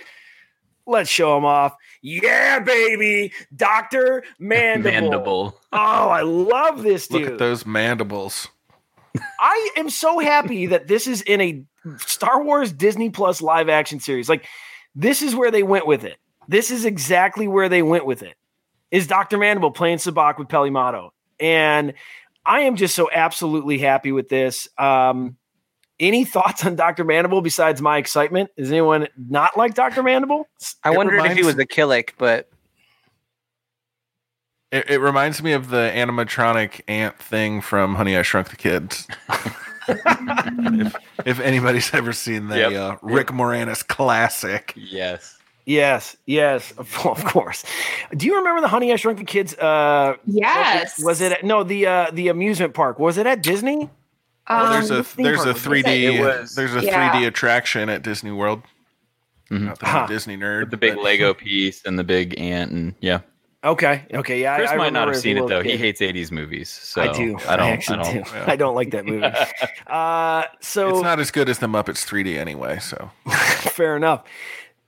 Let's show him off. Yeah, baby, Doctor Mandible. Mandible. Oh, I love this dude. Look at those mandibles. I am so happy that this is in a Star Wars Disney Plus live action series. Like, this is where they went with it. This is exactly where they went with it. Is Dr. Mandible playing sabacc with Peli Motto? And I am just so absolutely happy with this. Um, any thoughts on Dr. Mandible besides my excitement? Is anyone not like Dr. Mandible? I It wondered if he was a Killik, but It, it reminds me of the animatronic ant thing from Honey I Shrunk the Kids. if, if anybody's ever seen the Yep. uh, Rick Moranis classic, Yes. Yes, yes, of of course. Do you remember the Honey I Shrunk the Kids? Uh, Yes. was it at, no the uh, the amusement park? Was it at Disney? Um, there's a there's a 3D there's a Yeah. 3D attraction at Disney World. Mhm. Uh-huh. Disney nerd. With the big but- Lego piece and the big ant and yeah. Okay, okay, yeah. Chris I, I might not have seen it little though. He hates 80s movies. So I do. I don't. actually I don't. do. yeah. I don't like that movie. uh, so It's not as good as the Muppets 3D anyway. So fair enough.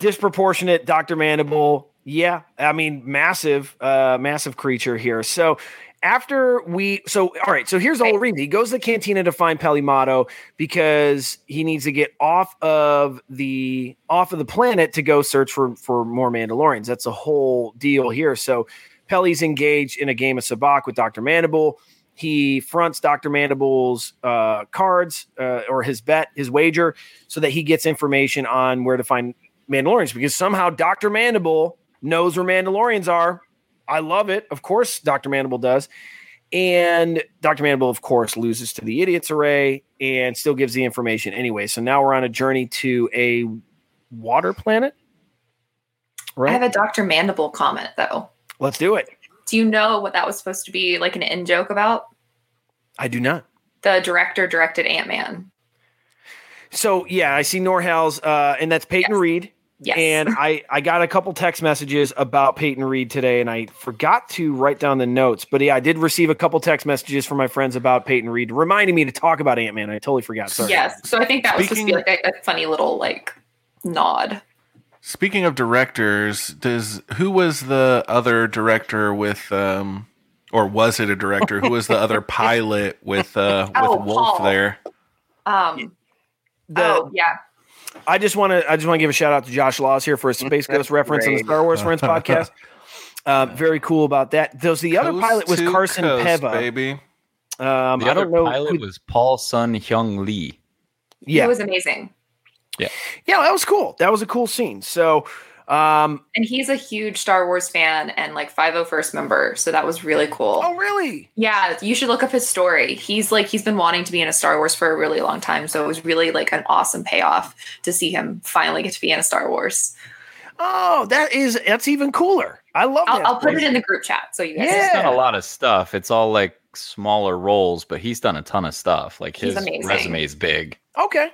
Disproportionate Dr. Mandible. Yeah, I mean, massive, uh, massive creature here. So after we, so all right, so here's the whole reason. He goes to the cantina to find Peli Motto because he needs to get off of the off of the planet to go search for for more Mandalorians. That's the whole deal here. So Peli's engaged in a game of sabacc with Dr. Mandible. He fronts Dr. Mandible's uh, cards uh, or his bet, his wager, so that he gets information on where to find Mandalorians because somehow Dr. Mandible knows where Mandalorians are. I love it. Of course, Dr. Mandible does. And Dr. Mandible, of course, loses to the idiot's array and still gives the information anyway. So now we're on a journey to a water planet. I have a Dr. Mandible comment though. Let's do it. Do you know what that was supposed to be like an in joke about? I do not. The director directed Ant Man. So yeah, I see Norhal's, uh, and that's Peyton Yes. Reed. Yes. And I, I got a couple text messages about Peyton Reed today, and I forgot to write down the notes. But yeah, I did receive a couple text messages from my friends about Peyton Reed, reminding me to talk about Ant Man. I totally forgot. Sorry. yes. So I think that was supposed to be like a, a funny little like nod. speaking of directors, does who was the other director with um or was it a director? Who was the other pilot with uh with Oh, Wolf Paul. there? Um The, oh yeah. I just want to I just want to give a shout out to Josh Laws here for a Space Ghost reference on the. Star Wars Friends podcast. Um, very cool about that. Those the other pilot was Carson coast, Teva. baby. Um, The I other don't know. pilot who- was Paul Sun Hyung Lee. yeah, He was amazing. Yeah, yeah, that was cool. That was a cool scene. So, um, And he's a huge Star Wars fan and like 501st member. So that was really cool. oh really? Yeah, you should look up his story. He's like he's been wanting to be in a Star Wars for a really long time, so it was really like an awesome payoff to see him finally get to be in a Star Wars. Oh, that is that's even cooler. I love I'll, that. I'll put it in the group chat so you guys. Yeah. He's done a lot of stuff. It's all like smaller roles, but he's done a ton of stuff. Like his amazing. resume is big. Okay,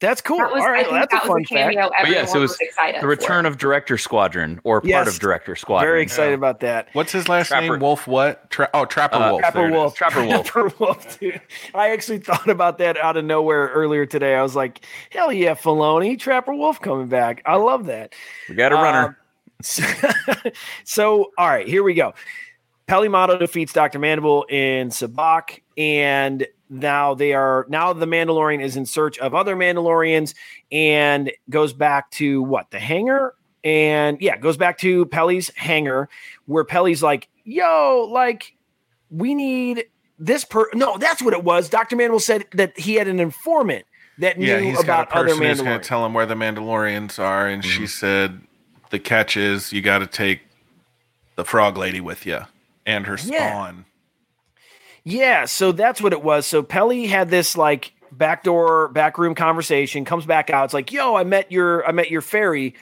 that's cool. That was, All I right, think well, that's that a fun a cameo fact. everyone yes, it was was excited. The return for. of Director Squadron or part of Director Squadron. Very excited about that. What's his last Trapper. name? Wolf what? Tra- oh, Trapper Uh, Wolf. Trapper There it is. Wolf. Trapper Wolf. Trapper Wolf, dude. I actually thought about that out of nowhere earlier today. I was like, hell yeah, Filoni, Trapper Wolf coming back. I love that. We got a runner. Um, so, so, all right, here we go. Peli Motto defeats Dr. Mandible in sabacc, and now they are now the Mandalorian is in search of other Mandalorians and goes back to what the hangar and yeah, goes back to Peli's hangar where Peli's like, yo, like we need this per no, that's what it was. Dr. Mandible said that he had an informant that knew Yeah, he's about got a other person who's going to tell him where the Mandalorians are, and Mm-hmm. she said the catch is you got to take the frog lady with you and her spawn. Yeah, so that's what it was. So Peli had this like backdoor backroom conversation, comes back out. It's like, yo, I met your I met your ferry,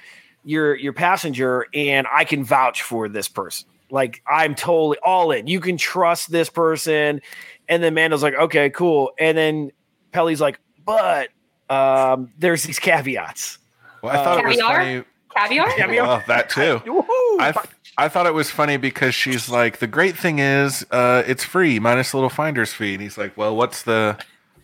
your your passenger, and I can vouch for this person. Like I'm totally all in. You can trust this person. And then Mando's like, okay, cool. And then Peli's like, but um, there's these caveats. Well, I thought it was Caviar? funny. caviar. Caviar? Well, that too. I, I thought it was funny because she's like, the great thing is, uh, it's free minus a little finder's fee. And he's like, well, what's the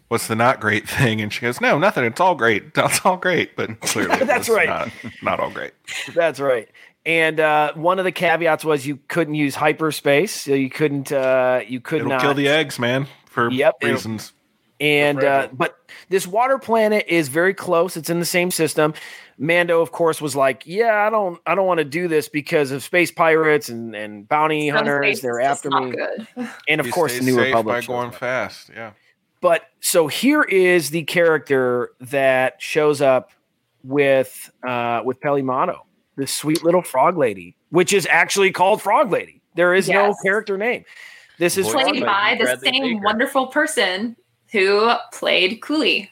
what's the not great thing? And she goes, no, nothing. It's all great. It's all great. But clearly, That's right. Not, not all great. That's right. And uh, one of the caveats was you couldn't use hyperspace. So you couldn't. Uh, you could It'll not kill the eggs, man, for Yep, reasons. And uh, but this water planet is very close. It's in the same system. Mando, of course, was like, "Yeah, I don't, I don't want to do this because of space pirates and and bounty hunters. They're after me." And of You course, the New Republic. by going up. fast. Yeah. But so here is the character that shows up with uh with Peli Motto, this sweet little frog lady, which is actually called Frog Lady. There is no character name. This is Played by the same Baker. wonderful person who played Cooley.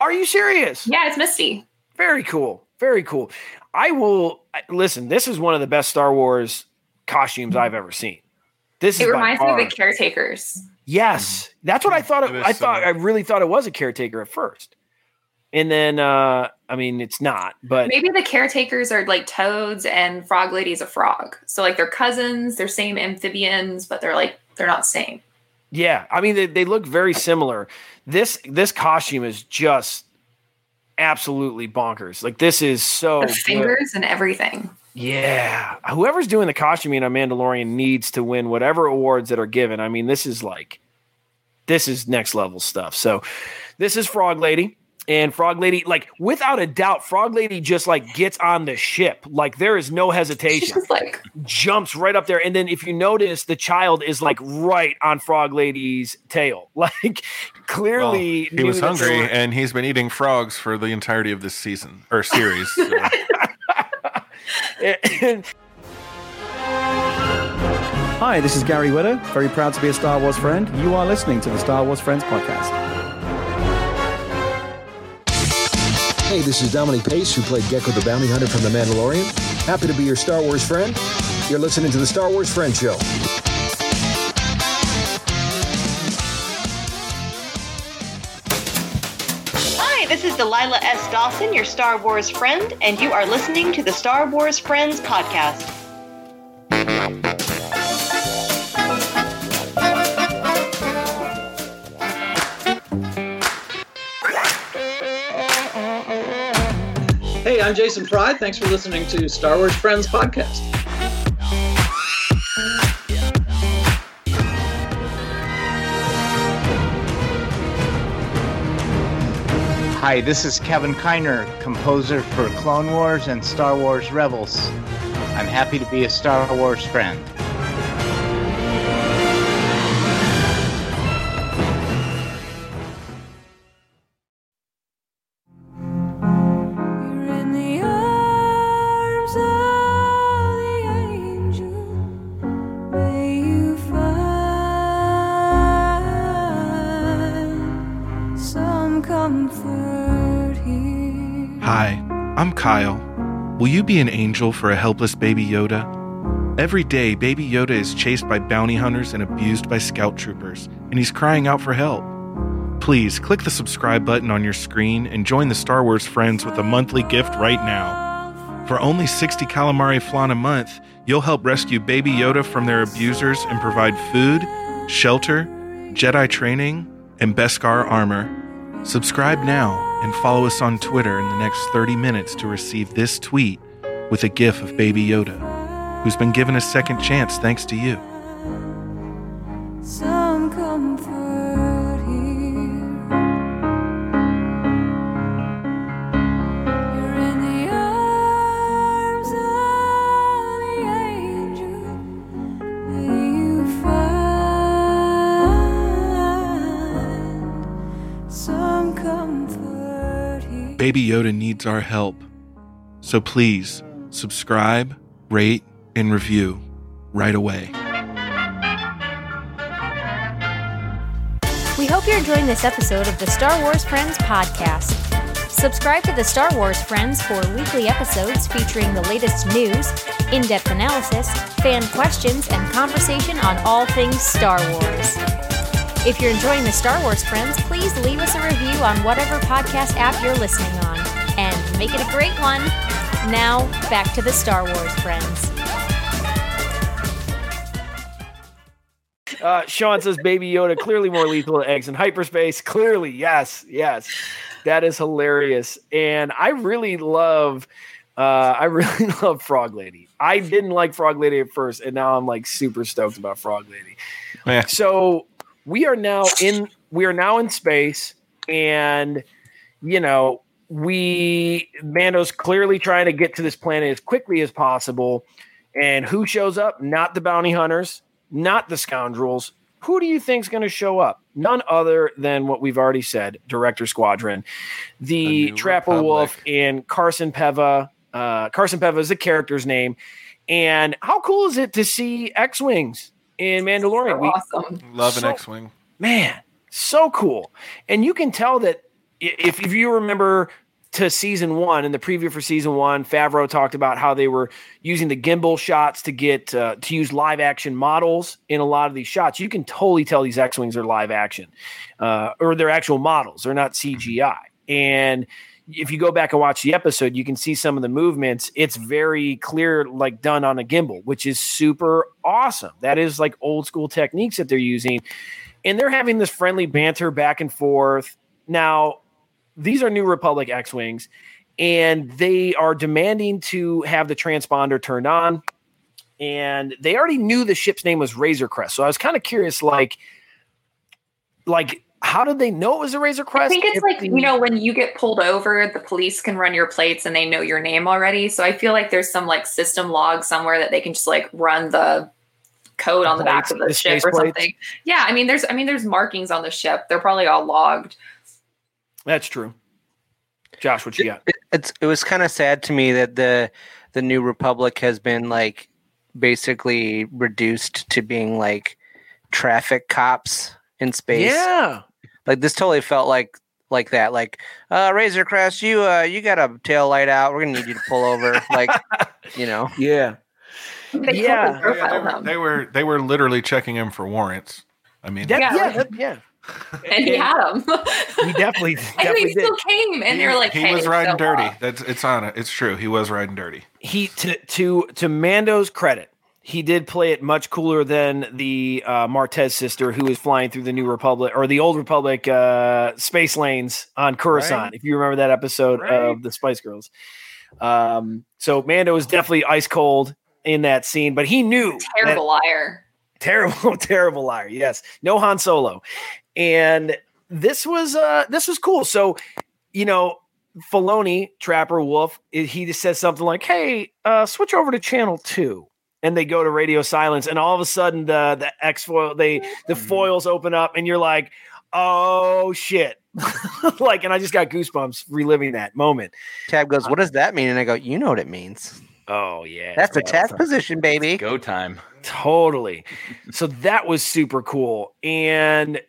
Are you serious? Yeah, it's Misty. Very cool. Very cool. I will listen. This is one of the best Star Wars costumes I've ever seen. This It is by reminds me of the caretakers. Yes, that's what I thought. It, It is I thought I really thought it was a caretaker at first, and then uh I mean it's not. But Maybe the caretakers are like toads and Frog Lady's a frog. So like they're cousins, they're same amphibians, but they're like they're not same. Yeah, I mean they, they look very similar. This this costume is just absolutely bonkers. Like this is so the good. and everything. Yeah, whoever's doing the costuming on Mandalorian needs to win whatever awards that are given. I mean, this is like this is next level stuff. So this is Frog Lady. And Frog Lady, like without a doubt, Frog Lady just like gets on the ship. Like there is no She's hesitation. just like jumps right up there. And then if you notice, the child is like right on Frog Lady's tail. Like Well, clearly he was hungry, were- and he's been eating frogs for the entirety of this season or series. so. and- Hi, this is Gary Whitta, very proud to be a Star Wars friend. You are listening to the Star Wars Friends podcast. Hey, this is Dominic Pace, who played Gekko the Bounty Hunter from The Mandalorian. Happy to be your Star Wars friend. You're listening to the Star Wars Friend Show. Hi, this is Delilah S. Dawson, your Star Wars friend, and you are listening to the Star Wars Friends podcast. I'm Jason Pride. Thanks for listening to Star Wars Friends podcast. Hi, this is Kevin Kiner, composer for Clone Wars and Star Wars Rebels. I'm happy to be a Star Wars friend. Be an angel for a helpless baby Yoda? Every day, baby Yoda is chased by bounty hunters and abused by scout troopers, and he's crying out for help. Please click the subscribe button on your screen and join the Star Wars friends with a monthly gift right now. For only 60 calamari flan a month, you'll help rescue baby Yoda from their abusers and provide food, shelter, Jedi training, and Beskar armor. Subscribe now and follow us on Twitter in the next 30 minutes to receive this tweet with a gif of Baby Yoda, who's been given a second chance thanks to you. Some comfort here. You're in the arms of the angel. May you find some comfort here. Baby Yoda needs our help. So please subscribe, rate, and review right away. We hope you're enjoying this episode of the Star Wars Friends podcast. Subscribe to the Star Wars Friends for weekly episodes featuring the latest news, in depth analysis, fan questions, and conversation on all things Star Wars. If you're enjoying the Star Wars Friends, please leave us a review on whatever podcast app you're listening on, and make it a great one. Now, back to the Star Wars Friends. Uh, Sean says Baby Yoda clearly more lethal than eggs in hyperspace. Clearly, yes, yes, that is hilarious, and I really love. Uh, I really love Frog Lady. I didn't like Frog Lady at first, and now I'm like super stoked about Frog Lady. Yeah. So we are now in we are now in space, and you know we Mando's clearly trying to get to this planet as quickly as possible. And who shows up? Not the bounty hunters, not the scoundrels. Who do you think's going to show up? None other than what we've already said, Director Squadron, the, New Trapper Republic. Wolf, and Carson Teva. Uh, Carson Teva is the character's name. And how cool is it to see X Wings in Mandalorian? So We- awesome. Love an X-wing. man, so cool. And you can tell that i- if, if you remember to season one in the preview for season one, Favreau talked about how they were using the gimbal shots to get uh, to use live action models in a lot of these shots. You can totally tell these X wings are live action, uh, or they're actual models. They're not CGI. And if you go back and watch the episode, you can see some of the movements. It's very clear, like done on a gimbal, which is super awesome. That is like old school techniques that they're using and they're having this friendly banter back and forth. Now, these are New Republic X Wings, and they are demanding to have the transponder turned on. And they already knew the ship's name was Razor Crest. So I was kind of curious, like, like how did they know it was a Razor Crest? I think it's if like, the- you know, when you get pulled over, the police can run your plates and they know your name already. So I feel like there's some like system log somewhere that they can just like run the code on the back of the, the ship or plates? something. Yeah, I mean there's I mean there's markings on the ship. They're probably all logged. That's true. Josh, what you got? it's it was kind of sad to me that the the new republic has been like basically reduced to being like traffic cops in space Yeah. like this totally felt like like that like uh razor crest you uh you got a tail light out we're gonna need you to pull over like you know Yeah. They Yeah. totally Yeah, they, were, they were they were literally checking him for warrants. I mean, That- Yeah, yeah, that- yeah. and he had them. He definitely, and definitely they did. still came and he, they're like, he hey, was riding so, dirty. uh, That's it's on it. It's true. He was riding dirty. he to to to Mando's credit, he did play it much cooler than the uh, Martez sister who was flying through the New Republic or the Old Republic uh, space lanes on Coruscant. Right. If you remember that episode Right. of the Spice Girls, um, so Mando was definitely ice cold in that scene, but he knew that- terrible liar. terrible terrible liar yes no han solo and this was uh this was cool so you know Filoni, Trapper Wolf, he just says something like, "Hey, uh, switch over to channel two. and they go to radio silence, and all of a sudden the the X foil they the foils open up, and you're like, "Oh shit!" like, and I just got goosebumps reliving that moment. Tab goes, "What does that mean?" And I go, "You know what it means." Oh yeah, That's a Yeah, task position, baby. Go time. Totally. So that was super cool. And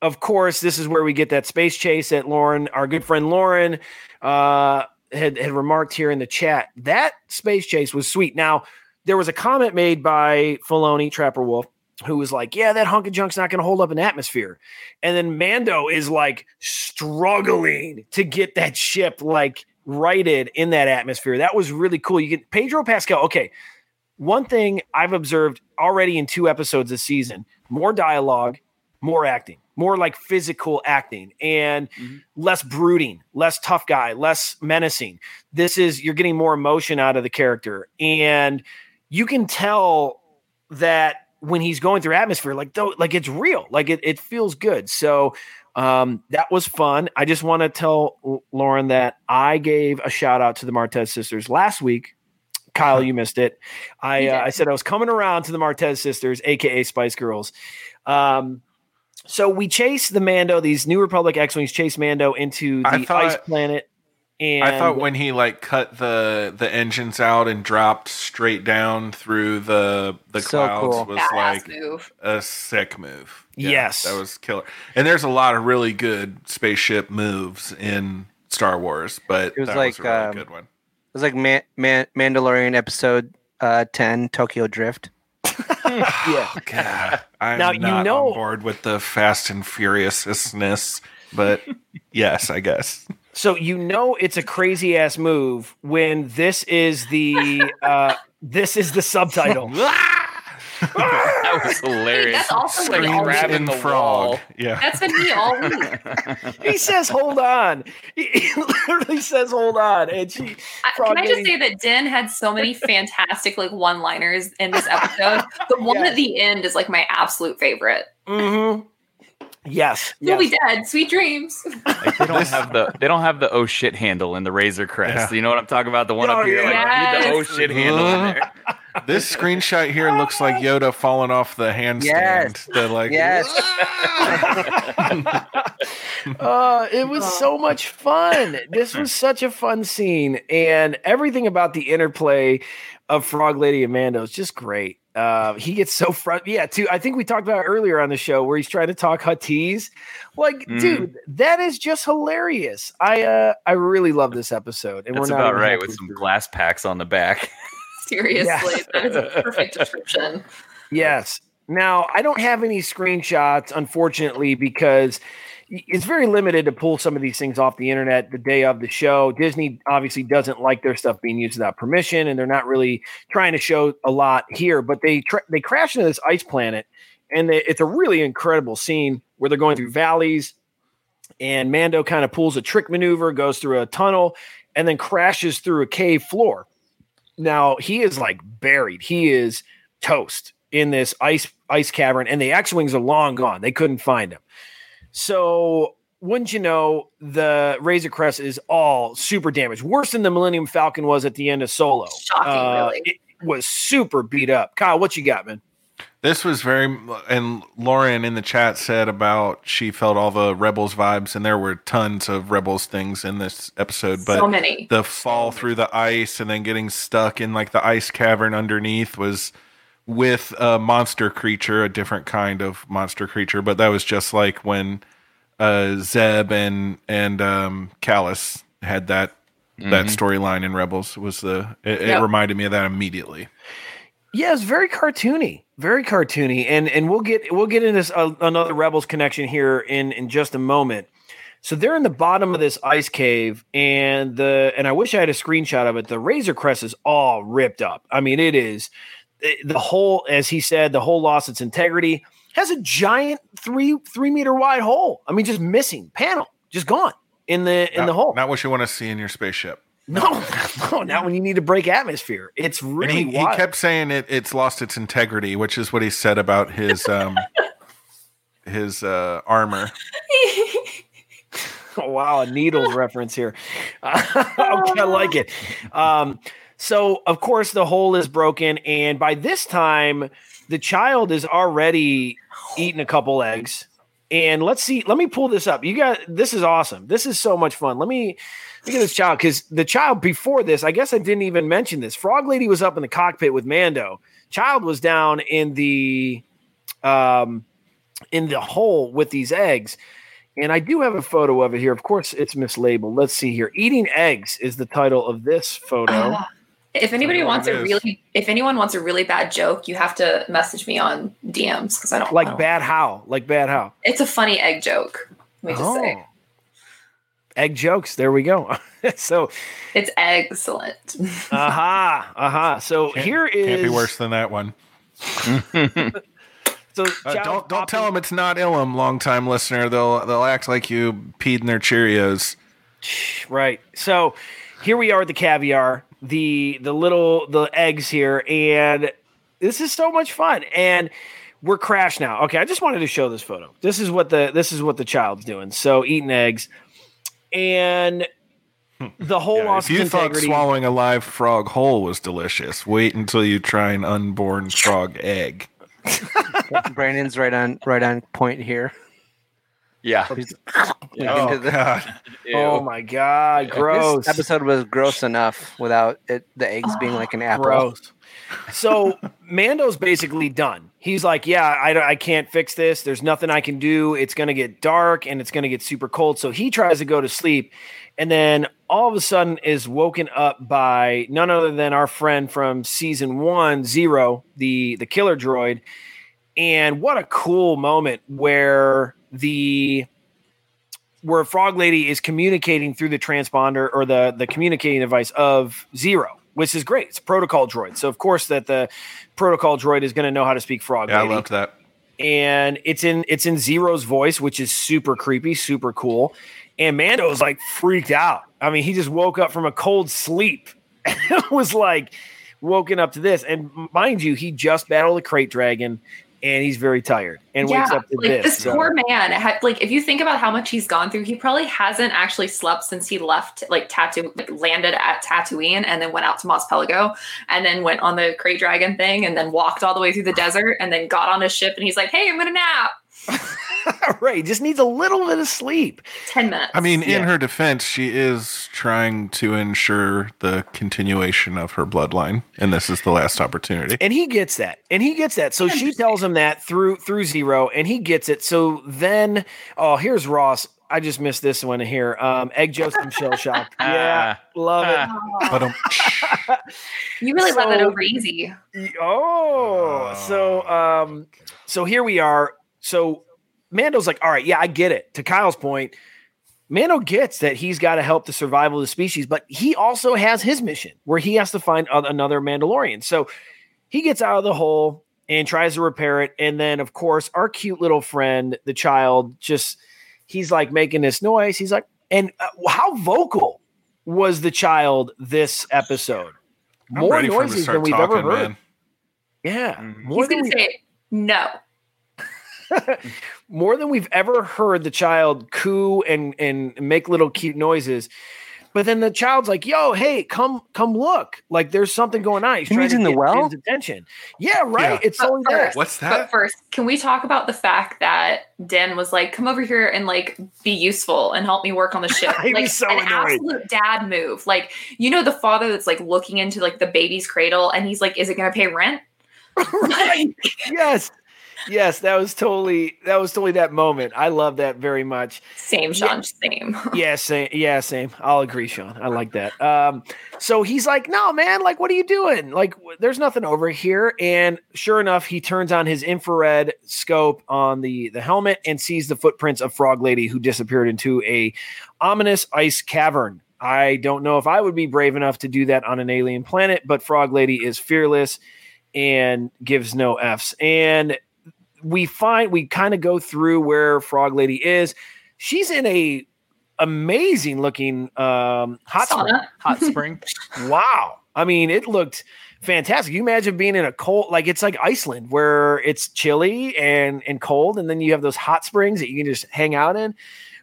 of course, this is where we get that space chase that Lauren, our good friend Lauren, uh, had, had remarked here in the chat. That space chase was sweet. Now, there was a comment made by Filoni, Trapper Wolf, who was like, Yeah, that hunk of junk's not going to hold up in atmosphere. And then Mando is like struggling to get that ship like righted in that atmosphere. That was really cool. You get Pedro Pascal. Okay. One thing I've observed already in two episodes this season more dialogue, more acting, more like physical acting, and less brooding, less tough guy, less menacing. This is, you're getting more emotion out of the character. And you can tell that when he's going through atmosphere, like, though, like it's real, like it, it feels good. So, um, that was fun. I just want to tell Lauren that I gave a shout out to the Martez sisters last week. Kyle, you missed it. I uh. I said I was coming around to the Martez sisters, aka Spice Girls. Um, so we chase the Mando. These New Republic X-wings chase Mando into the thought- ice planet. And I thought when he like cut the the engines out and dropped straight down through the the So clouds cool. was Badass like move. a sick move. Yes. that was killer. And there's a lot of really good spaceship moves in Star Wars, but It was that like, was a really um, good one. It was like Man- Man- Mandalorian episode uh, 10, Tokyo Drift. yeah, God, I'm Now, you not know- on board with the Fast and Furiousness, but yes, I guess. So you know it's a crazy ass move when this is the uh, this is the subtitle. that was hilarious. that's also like been all grabbing the Frog. wall. Yeah. That's been me all week. he says, "Hold on." He, he literally says, "Hold on," and she. I- Frog Can I just Lady- say that Din had so many fantastic like one-liners in this episode. The one Yes. at the end is like my absolute favorite. Mm-hmm. Yes. You'll yes. be dead. Sweet dreams. Like, they don't have the they don't have the oh shit handle in the Razor Crest. Yeah. You know what I'm talking about? The one Oh, up here, like need the oh shit handle in there. This screenshot here looks like Yoda falling off the handstand. Yes. The like Yes. uh, it was so much fun. This was such a fun scene, and everything about the interplay of Frog Lady and Mando is just great. Uh, he gets so front. Yeah, too. I think we talked about it earlier on the show where he's trying to talk Huttese. Like, Mhm. dude, that is just hilarious. I uh, I really love this episode, and That's we're not about right with some through. glass packs on the back. Seriously, Yes. that is a perfect description. Yes. Now, I don't have any screenshots, unfortunately, because it's very limited to pull some of these things off the internet the day of the show. Disney obviously doesn't like their stuff being used without permission, and they're not really trying to show a lot here. But they tra- they crash into this ice planet, and they, it's a really incredible scene where they're going through valleys, and Mando kind of pulls a trick maneuver, goes through a tunnel, and then crashes through a cave floor. Now he is like buried. He is toast in this ice ice cavern, and the X wings are long gone. They couldn't find him. So wouldn't you know, the Razor Crest is all super damaged, worse than the Millennium Falcon was at the end of Solo. Shocking, Uh, really. It was super beat up. Kyle, what you got, man? This was very, and Lauren in the chat said about she felt all the Rebels vibes, and there were tons of Rebels things in this episode. But So many. the fall through the ice and then getting stuck in like the ice cavern underneath was with a monster creature, a different kind of monster creature. But that was just like when uh, Zeb and and um, Kallus had that that Mhm. storyline in Rebels. Was the it, it Yeah. reminded me of that immediately. Yeah, it's very cartoony, very cartoony, and and we'll get we'll get into this, uh, another Rebels connection here in in just a moment. So they're in the bottom of this ice cave, and the and I wish I had a screenshot of it. The Razor Crest is all ripped up. I mean, it is it- the whole, as he said, the whole lost its integrity. Has a giant three three meter wide hole. I mean, just missing panel, just gone in the in Not- the hole. Not what you want to see in your spaceship. No, no, not when you need to break atmosphere. It's really he, he wild. kept saying it it's lost its integrity, which is what he said about his um his uh armor. Oh, wow, a needles reference here. okay, I like it. Um, so, of course, the hole is broken, and by this time, the child is already eaten a couple eggs. And let's see. Let me pull this up. You got this is awesome. This is so much fun. Let me look at this child because the child before this, I guess I didn't even mention this. Frog Lady was up in the cockpit with Mando. Child was down in the um in the hole with these eggs. And I do have a photo of it here. Of course, it's mislabeled. Let's see here. Eating eggs is the title of this photo. If anybody wants a is. really, if anyone wants a really bad joke, you have to message me on DMs because I don't I like don't- bad how? Like bad how? It's a funny egg joke. Let me just say, Oh. Egg jokes. There we go. so, it's excellent. aha, aha. So here is Can't be worse than that one. So Uh, don't don't tell them it's not Ilum, long time listener. They'll they'll act like you peed in their Cheerios. Right. So here we are with the caviar, the the little the eggs here, and this is so much fun. And we're crashed now. Okay, I just wanted to show this photo. This is what the this is what the child's doing. So eating eggs, and the hmm. whole Yeah, lost if you its thought swallowing a live frog whole was delicious, wait until you try an unborn frog egg. Brandon's right on right on point here. Yeah. He's- Oh, into the- God. oh my god, gross. This episode was gross enough without it, the eggs being like an apple. Gross. So Mando's basically done. He's like, yeah, I, I can't fix this. There's nothing I can do. It's going to get dark and it's going to get super cold. So he tries to go to sleep. And then all of a sudden is woken up by none other than our friend from season one, Zero, the, the killer droid. And what a cool moment where the where Frog Lady is communicating through the transponder or the the communicating device of Zero, which is great. It's a protocol droid. So of course that the protocol droid is going to know how to speak frog. Yeah, I lady. loved that. and it's in it's in Zero's voice, which is super creepy, super cool. And Mando's like freaked out. I mean, he just woke up from a cold sleep and was like woken up to this. And mind you, he just battled a krayt dragon and he's very tired and wakes up to like this. this so- poor man. Had, like, if you think about how much he's gone through, he probably hasn't actually slept since he left, like, Tattoo, like, landed at Tatooine, and then went out to Mos Pelgo, and then went on the Krayt Dragon thing, and then walked all the way through the desert, and then got on a ship, and he's like, "Hey, I'm gonna nap." right, just needs a little bit of sleep. Ten minutes. I mean, in Yeah. her defense, she is trying to ensure the continuation of her bloodline, and this is the last opportunity. And he gets that. And he gets that. So she tells him that through through zero, and he gets it. So then, oh, here's Ross. I just missed this one here. Um, egg Joseph shell shocked. Yeah, love it. You really let that So- over easy. Oh, so um, so here we are. So Mando's like, all right, yeah, I get it. To Kyle's point, Mando gets that he's got to help the survival of the species, but he also has his mission where he has to find oth- another Mandalorian. So he gets out of the hole and tries to repair it, and then of course our cute little friend, the child, just he's like making this noise. He's like, and uh, how vocal was the child this episode? I'm More ready for him to noises than we've ever talking, heard. man. Yeah, more He's than gonna we, say no. more than we've ever heard the child coo and and make little cute noises. But then the child's like, "Yo, hey, come come look! Like there's something going on." He's He trying to in the get well? his attention. Yeah, right. Yeah. It's But only there. first- What's But that? first, can we talk about the fact that Din was like, "Come over here and like be useful and help me work on the ship." He was like so an annoyed. absolute dad move. Like you know, the father that's like looking into like the baby's cradle, and he's like, "Is it going to pay rent?" right. yes. Yes, that was totally that was totally that moment. I love that very much. Same, Sean. Same. yeah, same. Yeah, same. I'll agree, Sean. I like that. Um, so he's like, "No, man. Like, what are you doing? Like, there's nothing over here." And sure enough, he turns on his infrared scope on the the helmet and sees the footprints of Frog Lady, who disappeared into a ominous ice cavern. I don't know if I would be brave enough to do that on an alien planet, but Frog Lady is fearless and gives no f's. And we find we kind of go through where Frog Lady is. She's in a amazing looking um hot spring. Sauna. Hot spring. Wow. I mean, it looked fantastic. You imagine being in a cold like it's like Iceland where it's chilly and and cold and then you have those hot springs that you can just hang out in.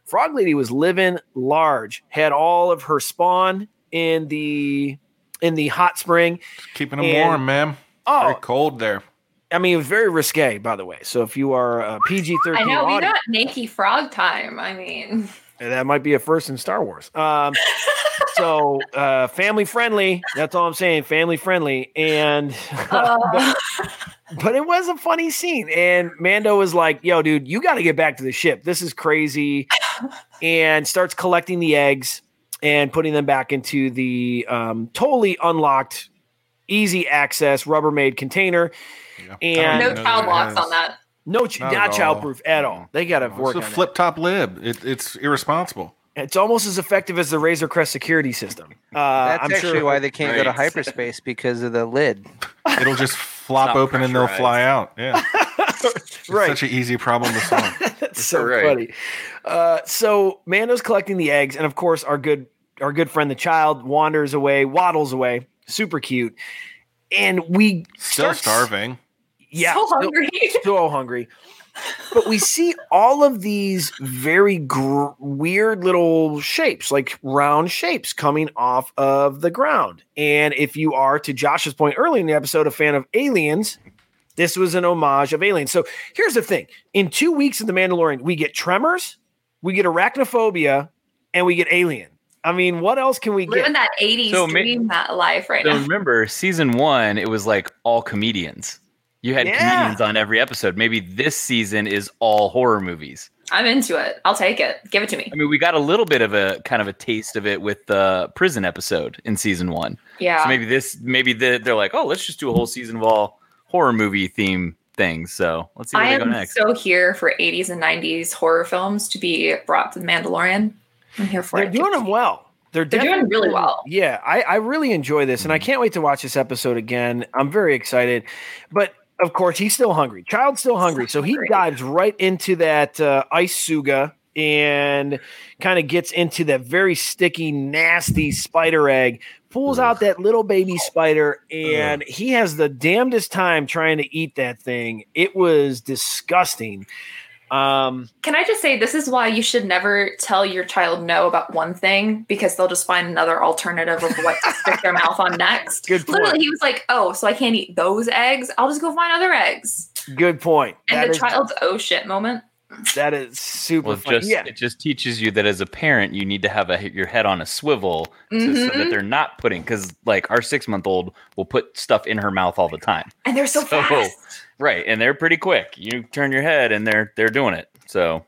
Frog Lady was living large, had all of her spawn in the in the hot spring. Keeping them And- warm, man. Oh, Very cold there. I mean, it was very risque, by the way. So if you are a PG I thirteen know we audience, got naked frog time. I mean, that might be a first in Star Wars. Um, so uh, family friendly. That's all I'm saying. Family friendly, and uh, but it was a funny scene. And Mando was like, "Yo, dude, you got to get back to the ship. This is crazy," and starts collecting the eggs and putting them back into the um, totally unlocked, easy access Rubbermaid container. Yeah. And- no know child locks on that. No, ch- Not not, at all. childproof at all. They got to work It's a on that. flip top lib. It, it's irresponsible. It's almost as effective as the Razor Crest security system. Uh, That's I'm actually sure. why they can't go to hyperspace because of the lid. It'll just flop open and they'll fly out. Yeah. It's Right. such an easy problem to solve. That's so Right. funny. Uh, so Mando's collecting the eggs, and of course, our good our good friend the child wanders away, waddles away, super cute, and we Still start- starving. Yeah, so still- hungry. so hungry. But we see all of these very gr- weird little shapes, like round shapes coming off of the ground. And if you are, to Josh's point early in the episode, a fan of aliens, this was an homage of aliens. So here's the thing in two weeks of The Mandalorian, we get tremors, we get arachnophobia, and we get alien. I mean, what else can we Living get? that 80s So ma- dream that life right So now. remember, season one, it was like all comedians. You had Yeah. comedians on every episode. Maybe this season is all horror movies. I'm into it. I'll take it. Give it to me. I mean, we got a little bit of a kind of a taste of it with the prison episode in season one. Yeah. So maybe this, maybe the, they're like, oh, let's just do a whole season of all horror movie theme things. So let's see where I they go am next. so here for 80s and 90s horror films to be brought to the Mandalorian. I'm here for They're it. doing them well. They're, They're doing really well. Yeah, I, I really enjoy this, and I can't wait to watch this episode again. I'm very excited, but of course he's still hungry. Child's still hungry, so he dives right into that uh, ice suga and kind of gets into that very sticky, nasty spider egg. Pulls out that little baby spider, and he has the damnedest time trying to eat that thing. It was disgusting. Um, Can I just say this is why you should never tell your child no about one thing because they'll just find another alternative of what to stick their mouth on next. Good point. Literally, he was like, "Oh, so I can't eat those eggs? I'll just go find other eggs." good point. And That the is- child's oh shit moment. that is super Well, just yeah, it just teaches you that as a parent, you need to have a, your head on a swivel to, so Mhm. that they're not putting because like our six month old will put stuff in her mouth all the time. And they're so, fast. Right, and they're pretty quick. You turn your head and they're they're doing it. So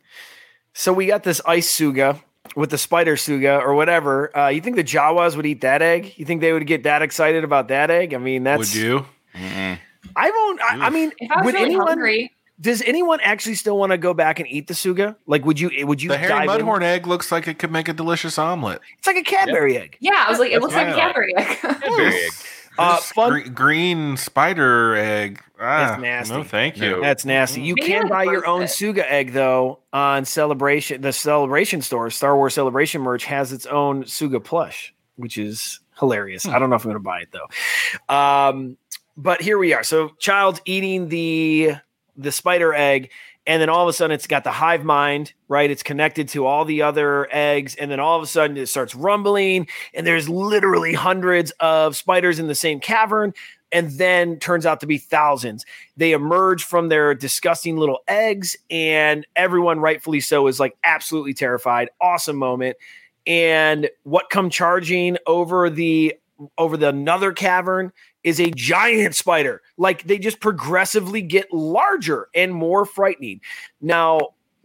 So we got this ice suga with the spider suga or whatever. Uh, you think the Jawas would eat that egg? You think they would get that excited about that egg? I mean, that's Would you? I won't. I, I mean, If I was would really anyone? hungry, Does anyone actually still want to go back and eat the suga? Like, would you? Would you? The hairy dive in? mudhorn egg looks like it could make a delicious omelet. It's like a Cadbury egg. yeah, I was like, it looks like Yeah. Cadbury egg. Uh, fun- gre- green spider egg. Ah, It's nasty. No, thank you. That's nasty. You Maybe can buy your own it. Suga egg though on Celebration. The Celebration store, Star Wars Celebration merch has its own Suga plush, which is hilarious. I don't know if I'm going to buy it though. Um, but here we are. So, child's eating the the spider egg, and then all of a sudden, it's got the hive mind. Right, it's connected to all the other eggs, and then all of a sudden, it starts rumbling, and there's literally hundreds of spiders in the same cavern and then turns out to be thousands. They emerge from their disgusting little eggs, and everyone, rightfully so, is like absolutely terrified. Awesome moment. And what come charging over the over the another cavern is a giant spider. Like they just progressively get larger and more frightening. Now,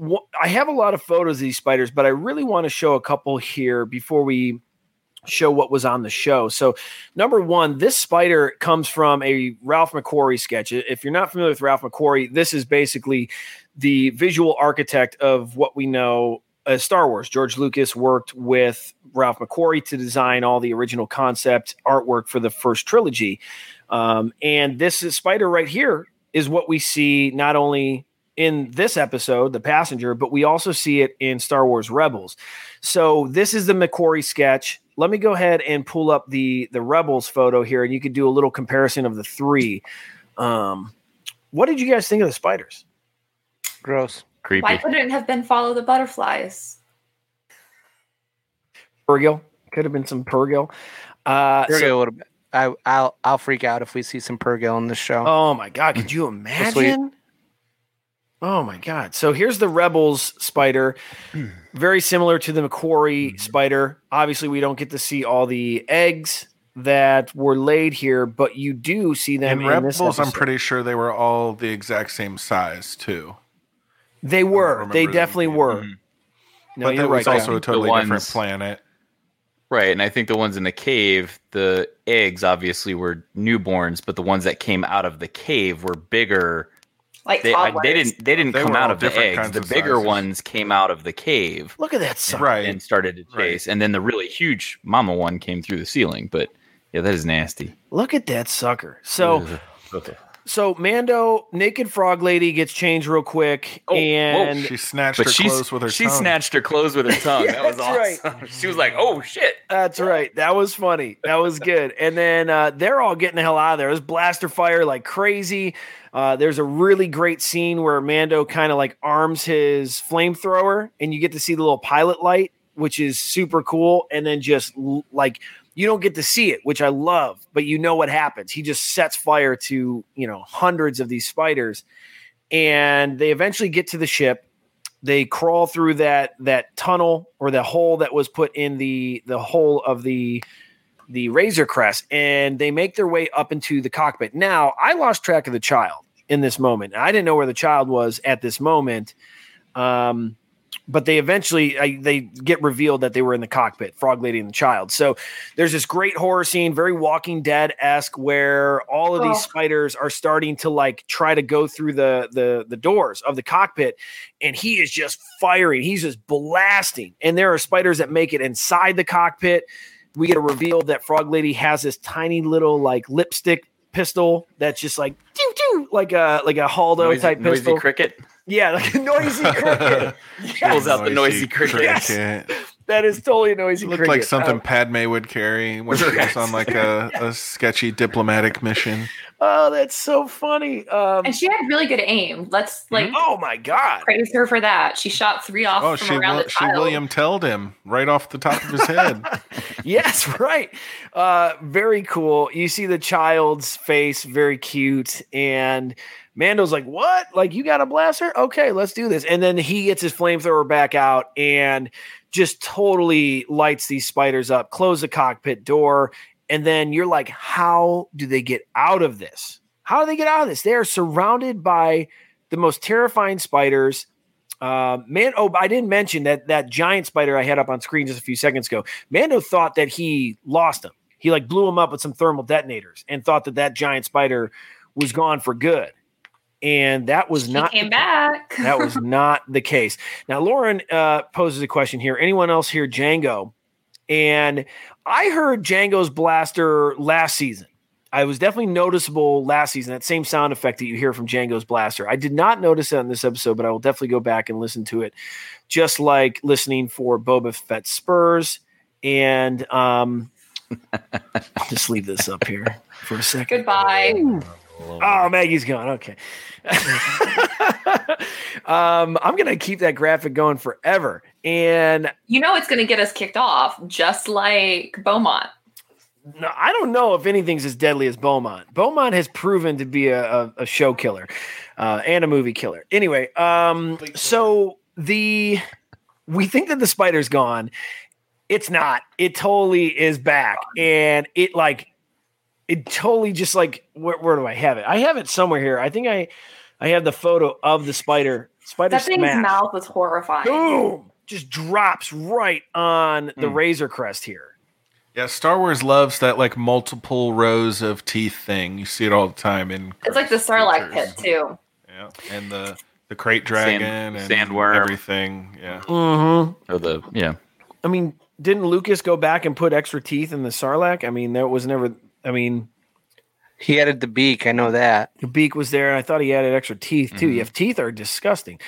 wh- I have a lot of photos of these spiders, but I really want to show a couple here before we show what was on the show. So, number one, this spider comes from a Ralph McQuarrie sketch. If you're not familiar with Ralph McQuarrie, this is basically the visual architect of what we know as Star Wars. George Lucas worked with Ralph McQuarrie to design all the original concept artwork for the first trilogy. Um, and this is, spider right here is what we see not only in this episode, The Passenger, but we also see it in Star Wars Rebels. So this is the McQuarrie sketch. Let me go ahead and pull up the the Rebels photo here, and you could do a little comparison of the three. Um, what did you guys think of the spiders? Gross. Creepy. Why couldn't it have been follow the butterflies? Purrgil could have been some Purrgil. Uh, so- Purrgil would have. I, I'll I'll freak out if we see some Purrgil in the show. Oh my god, could you imagine? Oh my god. So here's the Rebels spider. Very similar to the McQuarrie spider. Obviously, we don't get to see all the eggs that were laid here, but you do see them In in, this Rebels, I'm pretty sure they were all the exact same size too. They were. remember They them definitely mm-hmm. were. No, but you're that was right. also Kevin. a totally The different planet. Right, and I think the ones in the cave, the eggs obviously were newborns, but the ones that came out of the cave were bigger. Like They, I, they didn't. They didn't They come out of the eggs. The bigger sizes. ones came out of the cave Look at that sucker. Right. and started to chase, and then the really huge mama one came through the ceiling. But yeah, that is nasty. Look at that sucker. So Ugh. So Mando, naked frog lady gets changed real quick, Oh, whoa, and She snatched but her she's, clothes with her she tongue. snatched her clothes with her tongue. Yeah, that was that's awesome. she was like, "Oh shit!" That's right. That was funny. That was good. And then uh, they're all getting the hell out of there. There's blaster fire like crazy. Uh, there's a really great scene where Mando kind of like arms his flamethrower, and you get to see the little pilot light, which is super cool. And then just l- like you don't get to see it, which I love, but you know what happens. He just sets fire to you know hundreds of these spiders, and they eventually get to the ship. They crawl through that that tunnel or the hole that was put in the the hole of the the razor crest and they make their way up into the cockpit. Now i lost track of the child in this moment. I didn't know where the child was at this moment. Um but they eventually uh, they get revealed that they were in the cockpit, Frog Lady and the child. So there's this great horror scene, very Walking Dead esque, where all of these Oh. spiders are starting to like try to go through the the the doors of the cockpit, and he is just firing. He's just blasting, and there are spiders that make it inside the cockpit. We get a reveal that Frog Lady has this tiny little like lipstick pistol that's just like doo, like a like a Haldo Noisy, type noisy pistol. cricket. Yeah, like a noisy cricket. Pulls out the noisy cricket. Yes. That is totally a noisy Looked cricket. like something Oh, Padme would carry when she was on like a, a sketchy diplomatic mission. Oh, that's so funny. Um, And she had really good aim. Let's like oh my god. praise her for that. She shot three off Oh, from she around Wil- the she child. William Telled him right off the top of his head. yes, right. Uh, very cool. You see the child's face, very cute, and Mando's like, "What? Like you got a blaster? Okay, let's do this." And then he gets his flamethrower back out and just totally lights these spiders up. Close the cockpit door, and then you're like, "How do they get out of this? How do they get out of this? They are surrounded by the most terrifying spiders." Uh, man, oh, I didn't mention that that giant spider I had up on screen just a few seconds ago. Mando thought that he lost him. He like blew him up with some thermal detonators and thought that that giant spider was gone for good. And that was He not came back. that was not the case. Now, Lauren uh, poses a question here. Anyone else here, Jango? And I heard Jango's blaster last season. I was definitely noticeable last season, that same sound effect that you hear from Jango's blaster. I did not notice it on this episode, but I will definitely go back and listen to it, just like listening for Boba Fett Spurs. And um, I'll just leave this up here for a second. Goodbye. Oh, Maggie's gone. Okay. um, I'm gonna keep that graphic going forever. And You know it's gonna get us kicked off, just like Beaumont. no, I don't know if anything's as deadly as Beaumont. Beaumont has proven to be a, a, a show killer uh, and a movie killer. Anyway, um, so the we think that the spider's gone. It's not. It totally is back, and it like it totally just like where, where do I have it? I have it somewhere here. I think I I have the photo of the spider. Spider That thing's smash. mouth was horrifying. Boom! Just drops right on the Hmm. razor crest here. Yeah, Star Wars loves that like multiple rows of teeth thing. You see it all the time in It's like the Sarlacc pit too. yeah, and the the krayt dragon and sandworm. everything. Yeah. Mm-hmm. Or the yeah. I mean, didn't Lucas go back and put extra teeth in the Sarlacc? I mean, that was never. I mean, He added the beak. I know that. the beak was there, and I thought he added extra teeth too. If teeth are disgusting,